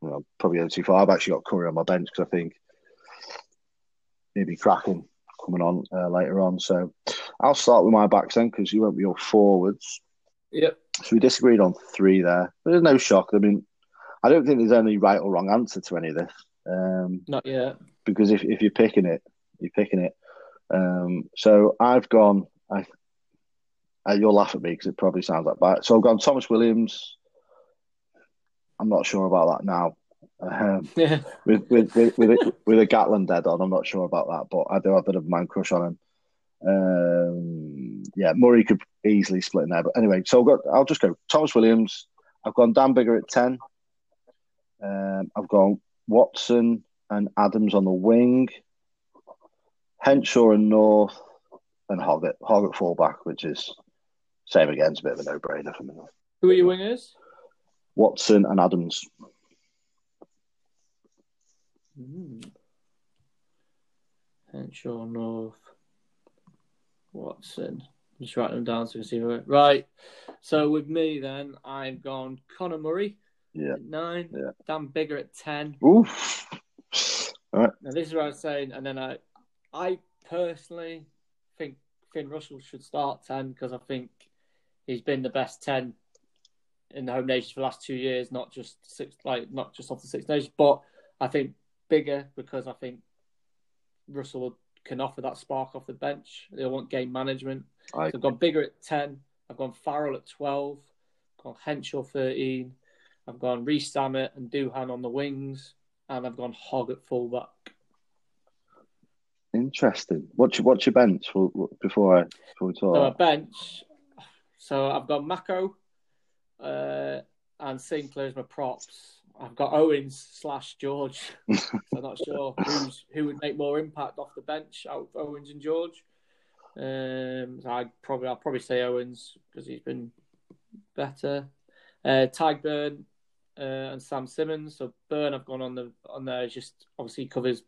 well, probably going too far. I've actually got Curry on my bench because I think maybe cracking coming on uh, later on. So I'll start with my backs then because you went with your forwards. Yep. So we disagreed on three there. There's no shock. I mean, I don't think there's any right or wrong answer to any of this. Um, Not yet. Because if, if you're picking it, you're picking it. Um, so I've gone. I uh, you'll laugh at me because it probably sounds like that. So I've gone Tomos Williams. I'm not sure about that now. Um, yeah. *laughs* with, with, with, with, a, with a Gatland dead on, I'm not sure about that, but I do have a bit of a man crush on him. Um, yeah, Murray could easily split in there. But anyway, so I've got, I'll just go Tomos Williams. I've gone Dan Biggar at 10. Um, I've gone Watson and Adams on the wing. Henshaw and North and Hoggett. Hoggett fullback, which is same again. It's a bit of a no-brainer for me. Who are your wingers? Watson and Adams. Mm. Henshaw, North, Watson. I'm just writing them down so we can see who. Right. So with me, then I've gone Conor Murray. Yeah. nine. Yeah. Dan Biggar at ten. Oof. All right. Now this is what I was saying, and then I, I personally think Finn Russell should start ten because I think he's been the best ten in the home nations for the last two years, not just six, like not just off the Six Nations, but I think Biggar because I think Russell can offer that spark off the bench. They want game management. I... So I've gone Biggar at ten. I've gone Farrell at twelve. I've gone Henshaw thirteen. I've gone Rees Zammit and Duhan on the wings, and I've gone Hogg at fullback. Interesting. What's your what's your bench before I before we talk? So a bench. So I've got Mako uh, and Sinckler as my props. I've got Owens slash George. *laughs* so I'm not sure who's who would make more impact off the bench out of Owens and George. Um, so I probably I'll probably say Owens because he's been better. Uh, Tadhg Beirne uh, and Sam Simmonds. So Beirne I've gone on the on there just obviously covers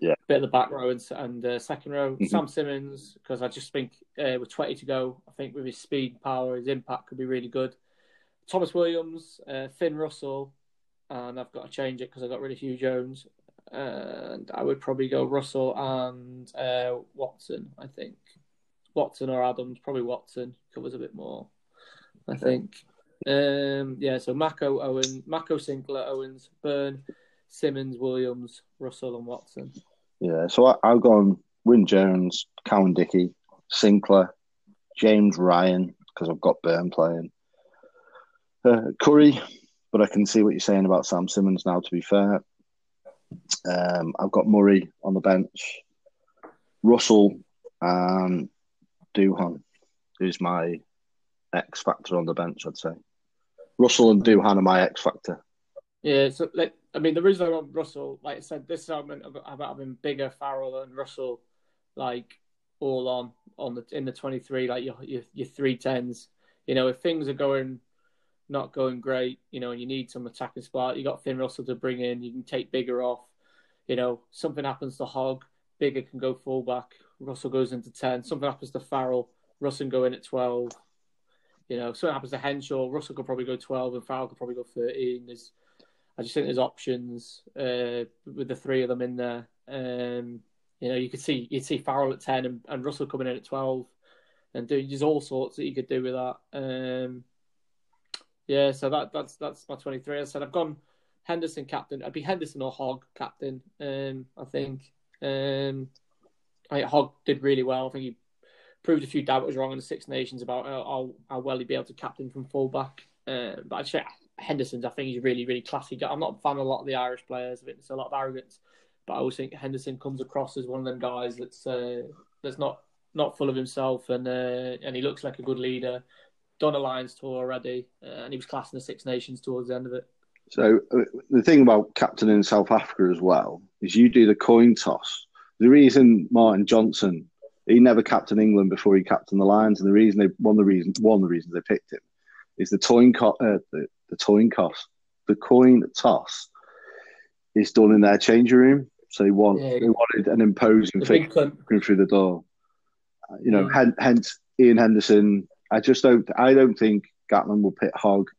yeah. bit of the back row and, and uh, second row. Mm-hmm. Sam Simmonds because I just think uh, with 20 to go, I think with his speed, power, his impact could be really good. Tomos Williams, uh, Finn Russell, and I've got to change it because I got rid of Huw Jones. And I would probably go Russell and uh, Watson, I think. Watson or Adams, probably Watson covers a bit more, I think. Um, yeah, so Mako, Owen, Mako, Sinckler, Owens, Beirne, Simmons, Williams, Russell, and Watson. Yeah, so I, I've gone Wyn Jones, Cowan Dickey, Sinckler, James Ryan, because I've got Beirne playing. Uh, Curry, but I can see what you're saying about Sam Simmonds now, to be fair. Um, I've got Murray on the bench, Russell and Duhan is my X factor on the bench. I'd say Russell and Duhan are my X factor. Yeah, so like, I mean, the reason I want Russell, like I said, this argument about having Biggar Farrell and Russell, like all on on the in the twenty three, like your your, your three tens. You know, if things are going not going great, you know, and you need some attacking spark, you got Finn Russell to bring in. You can take Biggar off. You know, something happens to Hogg, Biggar can go fullback. Russell goes into ten. Something happens to Farrell, Russell can go in at twelve. You know, something happens to Henshaw, Russell could probably go twelve, and Farrell could probably go thirteen. There's I just think there's options uh, with the three of them in there. Um, you know, you could see you'd see Farrell at ten and, and Russell coming in at twelve, and do, there's all sorts that you could do with that. Um, yeah, so that that's that's my twenty three. I said I've gone Henderson captain. I'd be Henderson or Hogg captain. Um, I think. Um, I Hogg did really well. I think he proved a few doubters wrong in the Six Nations about how, how well he'd be able to captain from fullback. Um, but I'd say Henderson's, I think he's really, really classy. I'm not a fan of a lot of the Irish players. I think there's a lot of arrogance, but I always think Henderson comes across as one of them guys that's uh, that's not not full of himself, and uh, and he looks like a good leader. Done a Lions tour already, uh, and he was classing the Six Nations towards the end of it. So uh, the thing about captaining in South Africa as well is you do the coin toss. The reason Martin Johnson he never captained England before he captained the Lions, and the reason they one of the reasons one of the reasons they picked him is the coin co- uh, the, the coin toss. The coin toss is done in their changing room. So he, want yeah, they wanted an imposing figure going through the door. You know, yeah. hence Iain Henderson. I just don't. I don't think Gatland will pit Hogg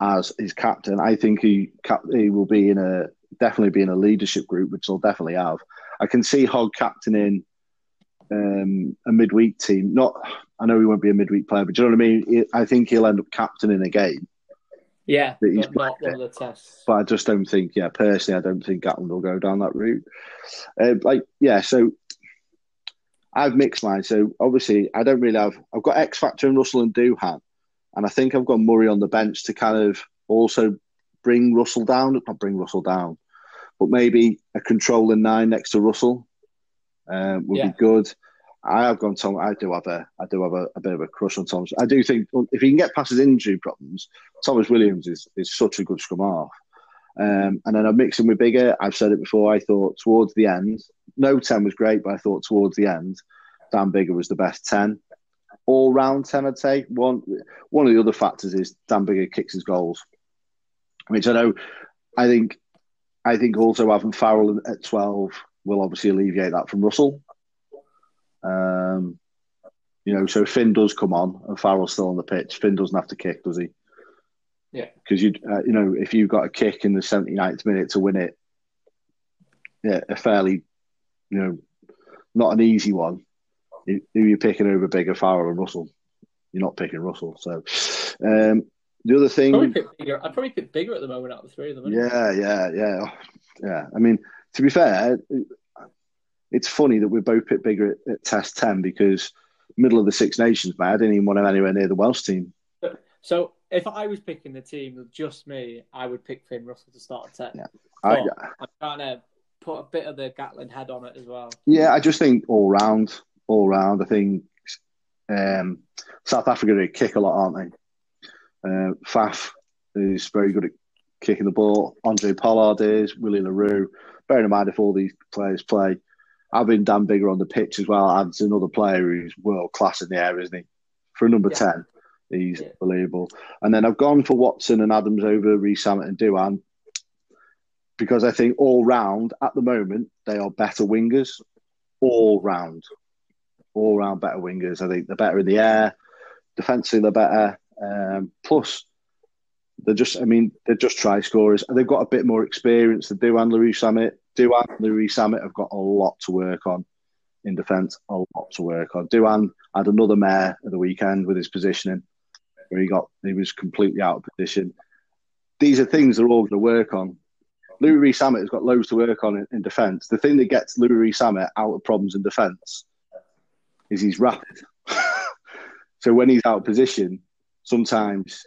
as his captain. I think he he will be in a definitely be in a leadership group, which he'll definitely have. I can see Hogg captaining um, a midweek team. Not, I know he won't be a midweek player, but do you know what I mean? I think he'll end up captaining a game. Yeah, but he's not one tests. But I just don't think, yeah, personally, I don't think Gatland will go down that route. Uh, like, yeah, so I've mixed mine. So obviously, I don't really have. I've got X Factor and Russell and Duhan, and I think I've got Murray on the bench to kind of also bring Russell down. Not bring Russell down, but maybe a controlling nine next to Russell um, would yeah. be good. I have gone Tom. I do have a, I do have a, a, bit of a crush on Tomos. I do think if he can get past his injury problems, Tomos Williams is is such a good scrum half. Um, and then I'm mixing with Biggar. I've said it before. I thought towards the end, no ten was great, but I thought towards the end, Dan Biggar was the best ten. All round ten, I'd say. One one of the other factors is Dan Biggar kicks his goals, which I know. I think, I think also having Farrell at twelve will obviously alleviate that from Russell. Um, you know, so Finn does come on and Farrell's still on the pitch. Finn doesn't have to kick, does he? Yeah. Because you, uh, you know, if you've got a kick in the 79th minute to win it, yeah, a fairly, you know, not an easy one. Who you're picking over Biggar Farrell, and Russell? You're not picking Russell. So, um, the other thing, I'd probably, pick Biggar. I'd probably pick Biggar at the moment out of the three of them. Yeah, yeah, yeah, yeah. I mean, to be fair, it's funny that we both picked Biggar at, at, Test 10 because middle of the Six Nations, man, I didn't even want him anywhere near the Welsh team. So if I was picking the team with just me, I would pick Finn Russell to start at 10. Yeah. I, am trying to put a bit of the Gatland head on it as well. Yeah, I just think all round, all round, I think um, South Africa they kick a lot, aren't they? Uh, Faf is very good at kicking the ball. Andre Pollard is, Willie le Roux. Bearing in mind if all these players play, having Dan Biggar on the pitch as well adds another player who's world class in the air, isn't he? For a number yeah. 10, he's yeah. unbelievable. And then I've gone for Watson and Adams over Rees Zammit and Duhan because I think all round at the moment they are better wingers. All round. All round better wingers. I think they're better in the air. Defensively, they're better. Um, plus, they're just, I mean, they're just try scorers. They've got a bit more experience than Duhan Louis Zammit. Duhan and Louis Zammit have got a lot to work on in defence, a lot to work on. Duhan had another mare at the weekend with his positioning, where he got he was completely out of position. These are things they're all going to work on. Louis Zammit has got loads to work on in, in defence. The thing that gets Louis Zammit out of problems in defence is he's rapid. *laughs* so when he's out of position, sometimes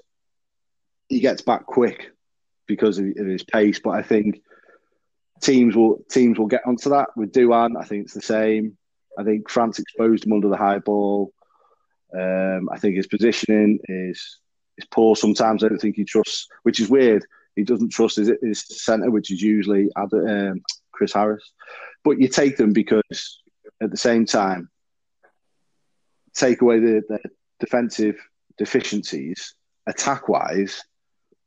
he gets back quick because of his pace. But I think teams will teams will get onto that with Duhan, I think it's the same. I think France exposed him under the high ball. Um, I think his positioning is is poor sometimes. I don't think he trusts, which is weird. He doesn't trust his, his centre, which is usually um, Chris Harris. But you take them because at the same time, take away the, the defensive deficiencies, attack wise,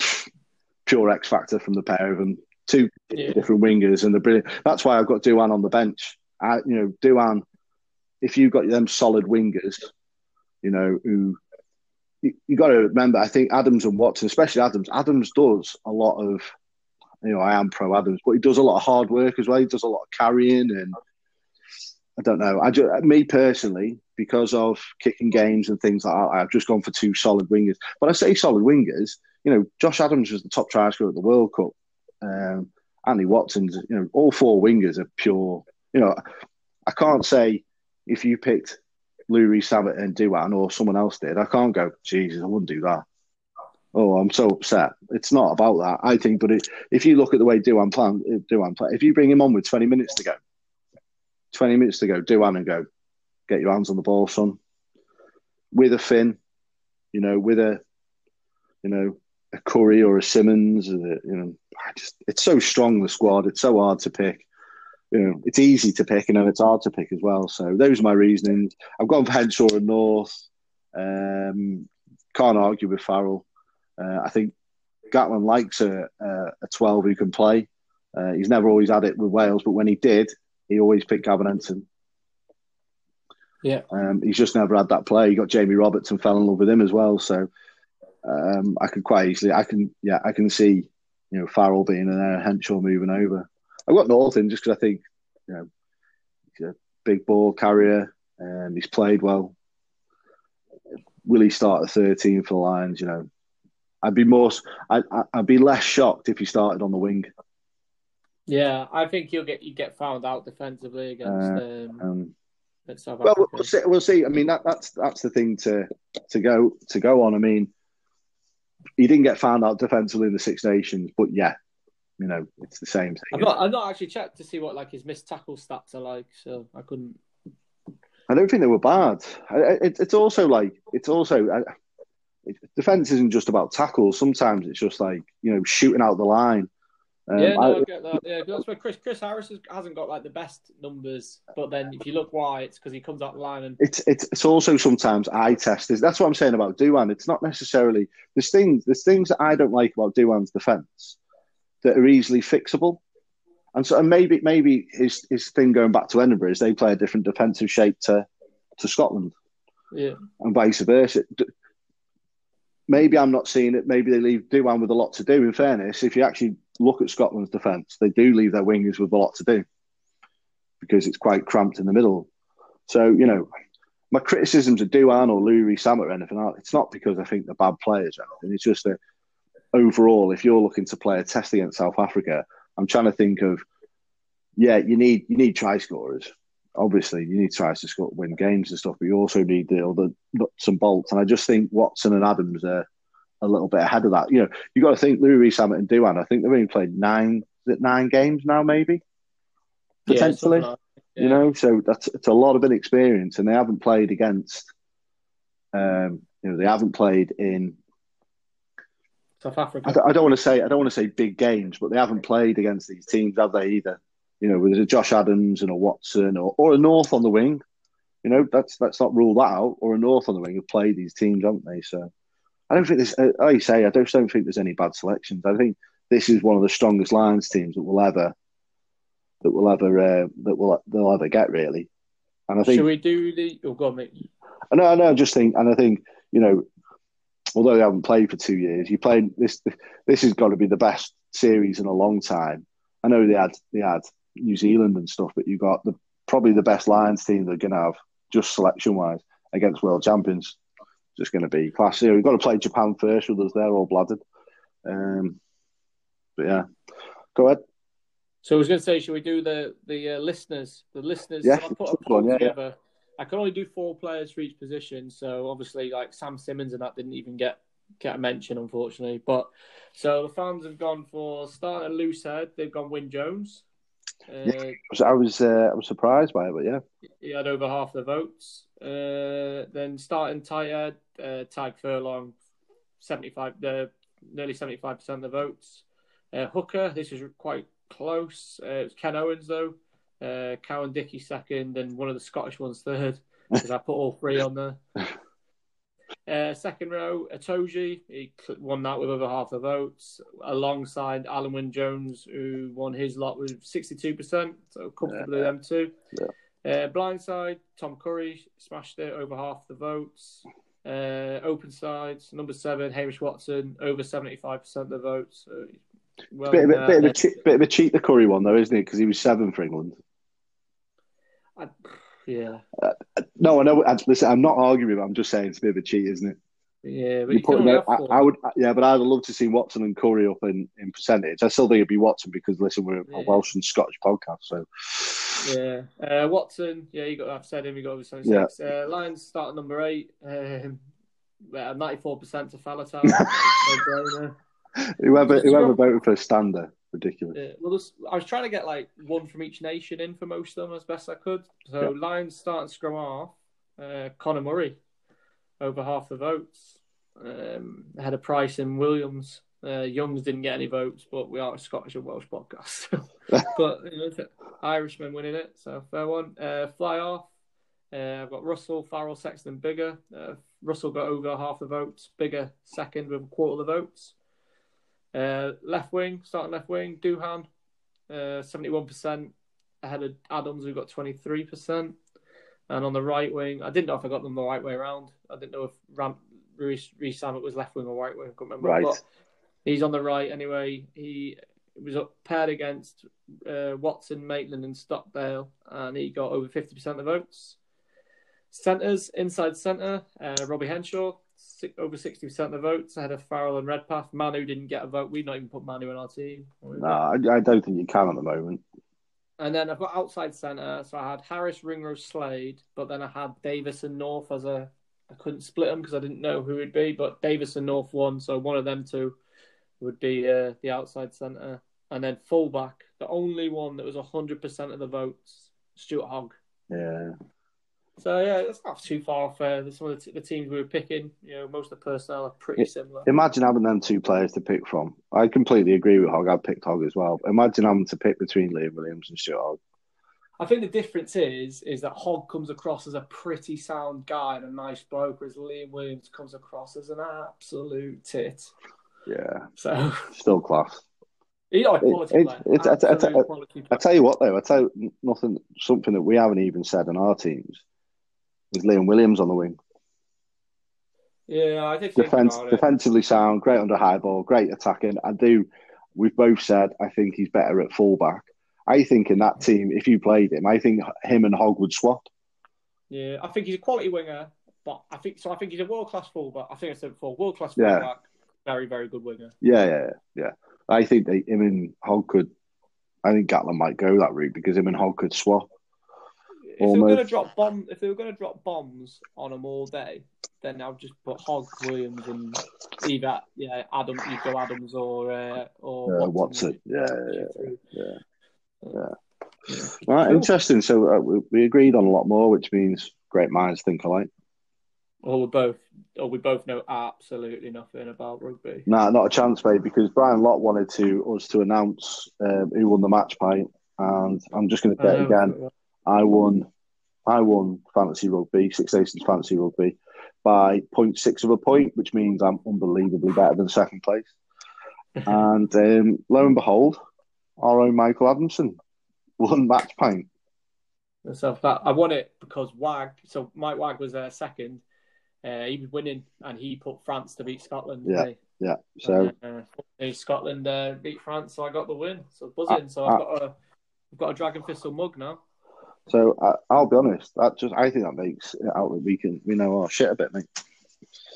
*sniffs* pure X factor from the pair of them. Two yeah. different wingers, and the brilliant. That's why I've got Duhan on the bench. I, you know, Duhan. If you've got them solid wingers, you know who you, you got to remember. I think Adams and Watson, especially Adams. Adams does a lot of. You know, I am pro Adams, but he does a lot of hard work as well. He does a lot of carrying, and I don't know. I just, me personally, because of kicking games and things like that, I've just gone for two solid wingers. But I say solid wingers. You know, Josh Adams was the top try scorer at the World Cup. Um, Andy Watson's, you know, all four wingers are pure. You know, I can't say if you picked Louis Zammit and do Duhan or someone else did, I can't go, Jesus, I wouldn't do that. Oh, I'm so upset. It's not about that. I think, but it, if you look at the way Duhan plan, Duhan play, if you bring him on with 20 minutes to go, 20 minutes to go, Duhan and go, get your hands on the ball, son. With a Finn, you know, with a, you know, a Curry or a Simmonds, you know, I just it's so strong the squad. It's so hard to pick you know, it's easy to pick and then it's hard to pick as well. So those are my reasonings. I've gone for Henshaw and North. Um, can't argue with Farrell. Uh, I think Gatland likes a, a, a 12 who can play. Uh, he's never always had it with Wales, but when he did, he always picked Gavin Henson. Yeah. Um, he's just never had that play. He got Jamie Roberts and fell in love with him as well. So um, I could quite easily, I can, yeah, I can see, you know, Farrell being in there, Henshaw moving over. I've got North in just because I think you know he's a big ball carrier and he's played well. Will he start at 13 for the Lions? You know, I'd be more, I'd, I'd be less shocked if he started on the wing. Yeah, I think you'll get you get found out defensively against. Uh, um, um, South well, we'll see. We'll see. I mean, that, that's that's the thing to to go to go on. I mean, he didn't get found out defensively in the Six Nations, but yeah, you know, it's the same thing. I've not, I've not actually checked to see what like his missed tackle stats are like, so I couldn't. I don't think they were bad. It, it's also like it's also defense isn't just about tackles. Sometimes it's just like you know shooting out the line. Um, yeah, no, I, I, get that. Yeah, that's where Chris Chris Harris hasn't got like the best numbers, but then if you look why, it's because he comes out the line and it's it's it's also sometimes eye test. That's what I'm saying about Duhan. It's not necessarily there's things there's things that I don't like about Duhan's defense that are easily fixable. And so, and maybe maybe his his thing going back to Edinburgh is they play a different defensive shape to to Scotland, yeah, and vice versa. Maybe I'm not seeing it. Maybe they leave Duhan with a lot to do. In fairness, if you actually look at Scotland's defence, they do leave their wingers with a lot to do because it's quite cramped in the middle. So you know, my criticisms of Duhan or Louis Zammit or anything, it's not because I think they're bad players or anything. It's just that overall, if you're looking to play a test against South Africa, I'm trying to think of, yeah, you need you need try scorers. Obviously, you need tries to score, win games and stuff, but you also need the other nuts and bolts. And I just think Watson and Adams are a little bit ahead of that. You know, you got to think Louis Zammit and Duhan. I think they've only played nine, nine games now, maybe potentially. Yeah, like yeah. You know, so that's it's a lot of inexperience, and they haven't played against. Um, you know, they haven't played in South Africa. I don't, I don't, want to say I don't want to say big games, but they haven't played against these teams, have they? Either you know, with a Josh Adams and a Watson or, or a North on the wing. You know, that's let's not rule that out. Or a North on the wing have played these teams, haven't they? So I don't think this. Uh, like you say, I don't, don't think there's any bad selections. I think this is one of the strongest Lions teams that will ever that will ever uh, that will they'll ever get really. And I think. Should we do the? Oh, God, mate. I know, I know. I just think, and I think you know, although they haven't played for two years, you played this. This has got to be the best series in a long time. I know they had they had New Zealand and stuff, but you've got the probably the best Lions team they're going to have just selection wise against world champions. Just going to be class. Know, we've got to play Japan first with us. They're all blooded. Um, but yeah, go ahead. So I was going to say, should we do the the uh, listeners? The listeners. Yeah, so I put a poll yeah, together. Yeah I can only do four players for each position, so obviously like Sam Simmonds and that didn't even get get a mention, unfortunately. But so the fans have gone for starting at loose head. They've gone Wyn Jones. Uh, So I was uh, I was surprised by it, but yeah, he had over half the votes. Uh, then starting tight head, uh, Tadhg Furlong, seventy five, the nearly seventy five percent of the votes. Uh, hooker, this is quite close. Uh, it was Ken Owens though. Uh, Cowan-Dickie second, and one of the Scottish ones third because I put all three on there. *laughs* Uh, second row, Itoje, he won that with over half the votes, alongside Alun Wyn Jones, who won his lot with 62%, so comfortably Yeah. them two. Yeah. Uh, blindside, Tom Curry smashed it over half the votes. Uh, open sides, number seven, Hamish Watson, over 75% of the votes. So, well, bit, of a- bit, of a cheat, bit of a cheat the Curry one though, isn't it? Because he was seven for England. I- yeah, No, I know. I, listen, I'm not arguing. I'm just saying it's a bit of a cheat, isn't it? yeah, but You put out- I. I would, yeah, but I'd love to see Watson and Curry up in, in percentage. I still think it'd be Watson because listen, we're a Welsh and Scottish podcast, so Yeah, uh, Watson. Yeah, you got. I've said him. You got over seventy six. Uh, Lions start at number eight. Um, ninety four percent to Faletau. *laughs* whoever whoever voted for Stander, ridiculous. Yeah, well, I was trying to get like one from each nation in for most of them as best I could. So Lions starting scrum half. Uh, Conor Murray over half the votes. Um, ahead of Price and Williams. Uh, Youngs didn't get any votes, but we are a Scottish and Welsh podcast. *laughs* but you know, it's a- Irishman winning it, so fair one. Uh, fly off. Uh, I've got Russell, Farrell, Sexton, Biggar. Uh, Russell got over half the votes. Biggar second with a quarter of the votes. Uh, left wing, starting left wing, Duhan, uh, seventy-one percent ahead of Adams, who got twenty-three percent. And on the right wing, I didn't know if I got them the right way around. I didn't know if Ram, Rees Rees Zammit was left wing or right wing. I can't remember. Right. But he's on the right anyway. He was up paired against uh, Watson, Maitland, and Stockdale, and he got over fifty percent of the votes. Centres, inside centre, uh, Robbie Henshaw, si- over 60% of the votes ahead of Farrell and Redpath. Manu didn't get a vote. We'd not even put Manu in our team. No, I, I don't think you can at the moment. And then I've got outside centre. So I had Harris, Ringrose, Slade, but then I had Davies and North as a. I couldn't split them because I didn't know who it'd be, but Davies and North won. So one of them two would be uh, the outside centre. And then fullback, the only one that was 100% of the votes, Stuart Hogg. Yeah, So yeah, that's not too far off. Uh, some of the, t- the teams we were picking, you know, most of the personnel are pretty similar. imagine having them two players to pick from. I completely agree with Hogg. I picked Hogg as well. Imagine having to pick between Liam Williams and Stuart Hogg. I think the difference is is that Hogg comes across as a pretty sound guy and a nice bloke, whereas Liam Williams comes across as an absolute tit. Yeah, So still class. he's quality it- quality I tell you what, though, I tell you nothing. Something that we haven't even said in our teams is Liam Williams on the wing. Yeah, I did think Defense, defensively sound, great under high ball, great attacking. I do. We've both said I think he's better at fullback. I think in that team, if you played him, I think him and Hogg would swap. Yeah, I think he's a quality winger, but I think so. I think he's a world class fullback. I think I said before, world class Yeah. fullback, very very good winger. Yeah, yeah, yeah. I think they, him and Hogg could. I think Gatland might go that route because him and Hogg could swap. If they were going to drop bomb, if they were going to drop bombs on them all day, then I'll just put Hogg, Williams, and either yeah, Adam, you go Adams or uh, or Uh, Watson. Yeah, yeah, yeah. yeah. Right, Cool. interesting. So uh, we, we agreed on a lot more, which means great minds think alike. Or we both, or we both know absolutely nothing about rugby. Nah, not a chance, mate, because Brian Lott wanted to us to announce um, who won the match pint, and I'm just going to say it again. I won. I won fantasy rugby, Six Nations fantasy rugby, by 0.6 of a point, which means I'm unbelievably better than second place. *laughs* and um, lo and behold, our own Michael Adamson won match pint. So that, I won it because Wag. So Mike Wag was uh, second. Uh, he was winning, and he put France to beat Scotland. Yeah. didn't Yeah. So uh, uh, Scotland uh, beat France, so I got the win. So buzzing. so Uh, I've got a, I've got a Dragon Thistle mug now. So uh, I'll be honest. That just I think that makes it out that we can we know our shit a bit, mate.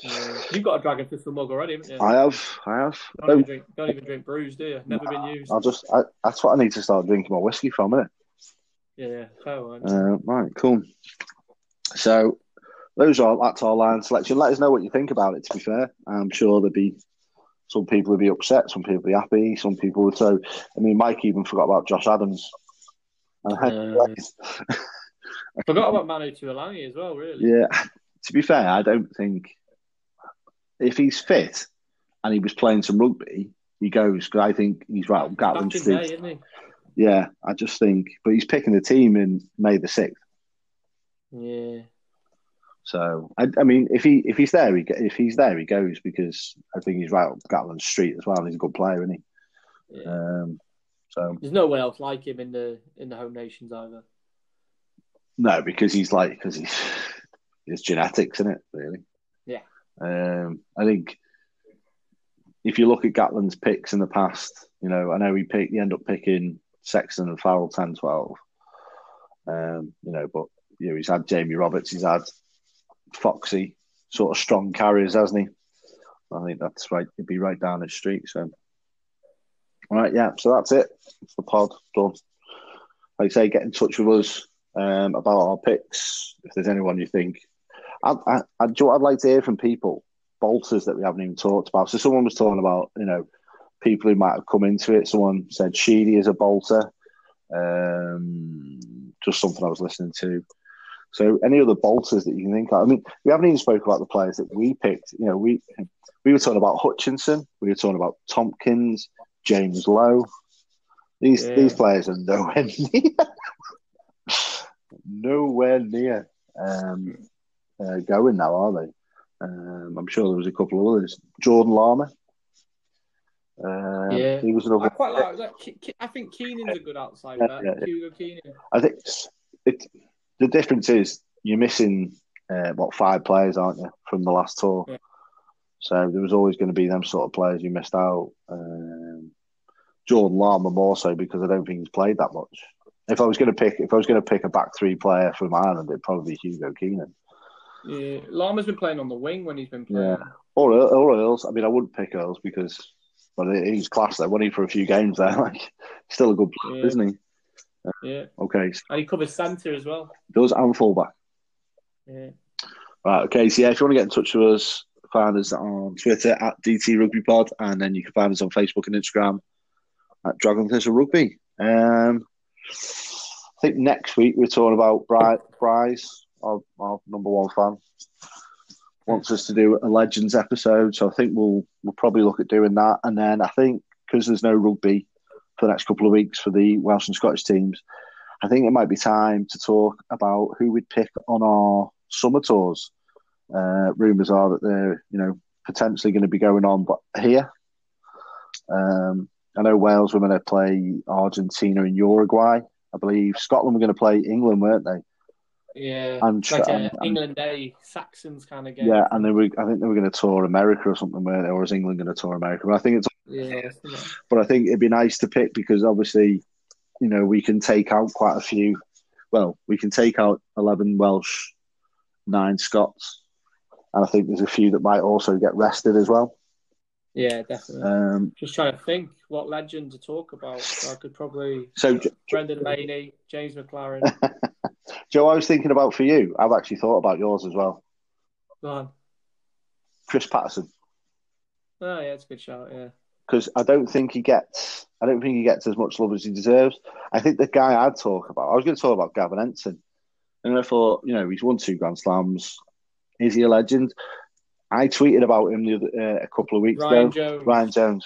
Uh, you've got a Dragon Thistle mug already, haven't you? I have. I have. Don't, even don't, drink, don't even drink brews, do you? Never been used. I'll just. I, that's what I need to start drinking my whiskey from, innit? Yeah, yeah, fair one. Uh, right, cool. So those are that's our line selection. Let us know what you think about it. To be fair, I'm sure there'd be some people would be upset, some people would be happy, some people would. So, I mean, Mike even forgot about Josh Adams. Uh, Forgot about Manu Tuilagi as well. Really? Yeah. To be fair, I don't think if he's fit and he was playing some rugby, he goes because I think he's right. Gatland Back in isn't he? Yeah, I just think, but he's picking the team in May the sixth. Yeah. So I, I mean, if he if he's there, he, if he's there, he goes because I think he's right up Gatland Street as well. and He's a good player, isn't he? yeah. Um, so There's no one else like him in the in the home nations either. no, because he's like because he's *laughs* it's genetics, isn't it? Really? Yeah. Um, I think if you look at Gatland's picks in the past, you know, I know he picked, he ended up picking Sexton and Farrell 10 12. Um, you know, but you know, he's had Jamie Roberts, he's had Foxy, sort of strong carriers, hasn't he? I think that's right. He'd be right down his street. So, right, yeah. So that's it. The pod done. Like I say, get in touch with us um, about our picks. If there's anyone you think, I, I, I, do I'd like to hear from people bolters that we haven't even talked about. So someone was talking about, you know, people who might have come into it. Someone said Sheedy is a bolter. Um, just something I was listening to. So any other bolters that you can think of? I mean, we haven't even spoke about the players that we picked. You know, we we were talking about Hutchinson, we were talking about Tompkins, James Lowe. These Yeah. these players are nowhere *laughs* near, nowhere near um, uh, going now, are they? Um, I'm sure there was a couple of others. Jordan Larmour. Um, Yeah. he was another. I quite like that. Ke- Ke- I think Keenan's a good outside Yeah, back. yeah, yeah. Hugo Keenan. I think it, the difference is you're missing uh, what five players, aren't you, from the last tour? Yeah. So there was always going to be them sort of players you missed out. Um, Jordan Larmour more so because I don't think he's played that much. If I was going to pick, if I was going to pick a back three player from Ireland, it'd probably be Hugo Keenan Yeah, Larmour's been playing on the wing when he's been playing. Yeah. or or Earls. I mean, I wouldn't pick Earls because well, he's class there. Wasn't he for a few games there? *laughs* Like, still a good player, Yeah. isn't he? Uh, yeah, Okay, and he covers centre as well. does and fullback. Yeah, Right, okay. So yeah, if you want to get in touch with us, find us on Twitter at DT Rugby Pod, and then you can find us on Facebook and Instagram at Dragon Thistle Rugby. Um, I think next week we're talking about Bryce, our, our number one fan, wants us to do a Legends episode. So I think we'll we'll probably look at doing that, and then I think because there's no rugby for the next couple of weeks for the Welsh and Scottish teams, I think it might be time to talk about who we'd pick on our summer tours. Uh, rumours are that they're, you know, potentially going to be going on, but here, um, I know Wales were going to play Argentina and Uruguay. I believe Scotland were going to play England, weren't they? yeah. And like a and- England Day Saxons kind of game. Yeah, and they were. I think they were going to tour America or something, weren't they? Or is England going to tour America? But I think it's. yeah. But I think it'd be nice to pick because obviously, you know, we can take out quite a few. Well, we can take out eleven Welsh, nine Scots, and I think there's a few that might also get rested as well. Yeah, definitely. Um, Just trying to think what legend to talk about. So I could probably so, Brendan Laney, James McLaren. *laughs* Joe, I was thinking about for you. I've actually thought about yours as well. Go on. Chris Paterson, Oh yeah, it's a good shout. Yeah. because I don't think he gets. I don't think he gets as much love as he deserves. I think the guy I'd talk about. I was going to talk about Gavin Henson, and I thought, you know, he's won two Grand Slams. Is he a legend? I tweeted about him the other, uh, a couple of weeks Ryan ago. Jones. Ryan Jones.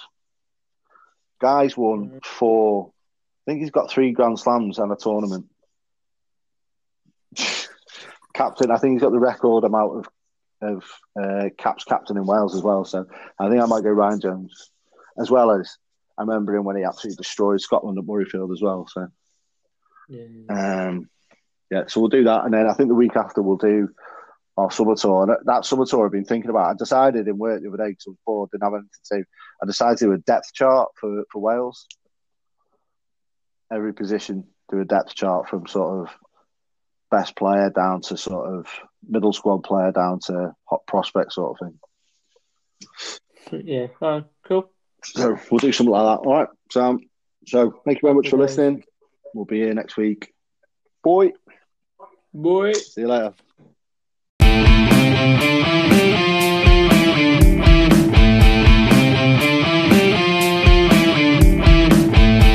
Guy's won four. I think he's got three Grand Slams and a tournament. *laughs* Captain, I think he's got the record amount of of uh, caps captain in Wales as well. So I think I might go Ryan Jones, as well as I remember him when he absolutely destroyed Scotland at Murrayfield as well. So Yeah. um, yeah, so we'll do that, and then I think the week after we'll do our summer tour. And that- summer tour I've been thinking about. I decided in work the other day because I was bored, didn't have anything to do. I decided to do a depth chart for, for Wales. Every position, do a depth chart from sort of best player down to sort of middle squad player down to hot prospect sort of thing. Yeah. Oh, cool. So we'll do something like that. All right, Sam. So thank you very much for listening. We'll be here next week. Boy, Boy. see you later. Thank you.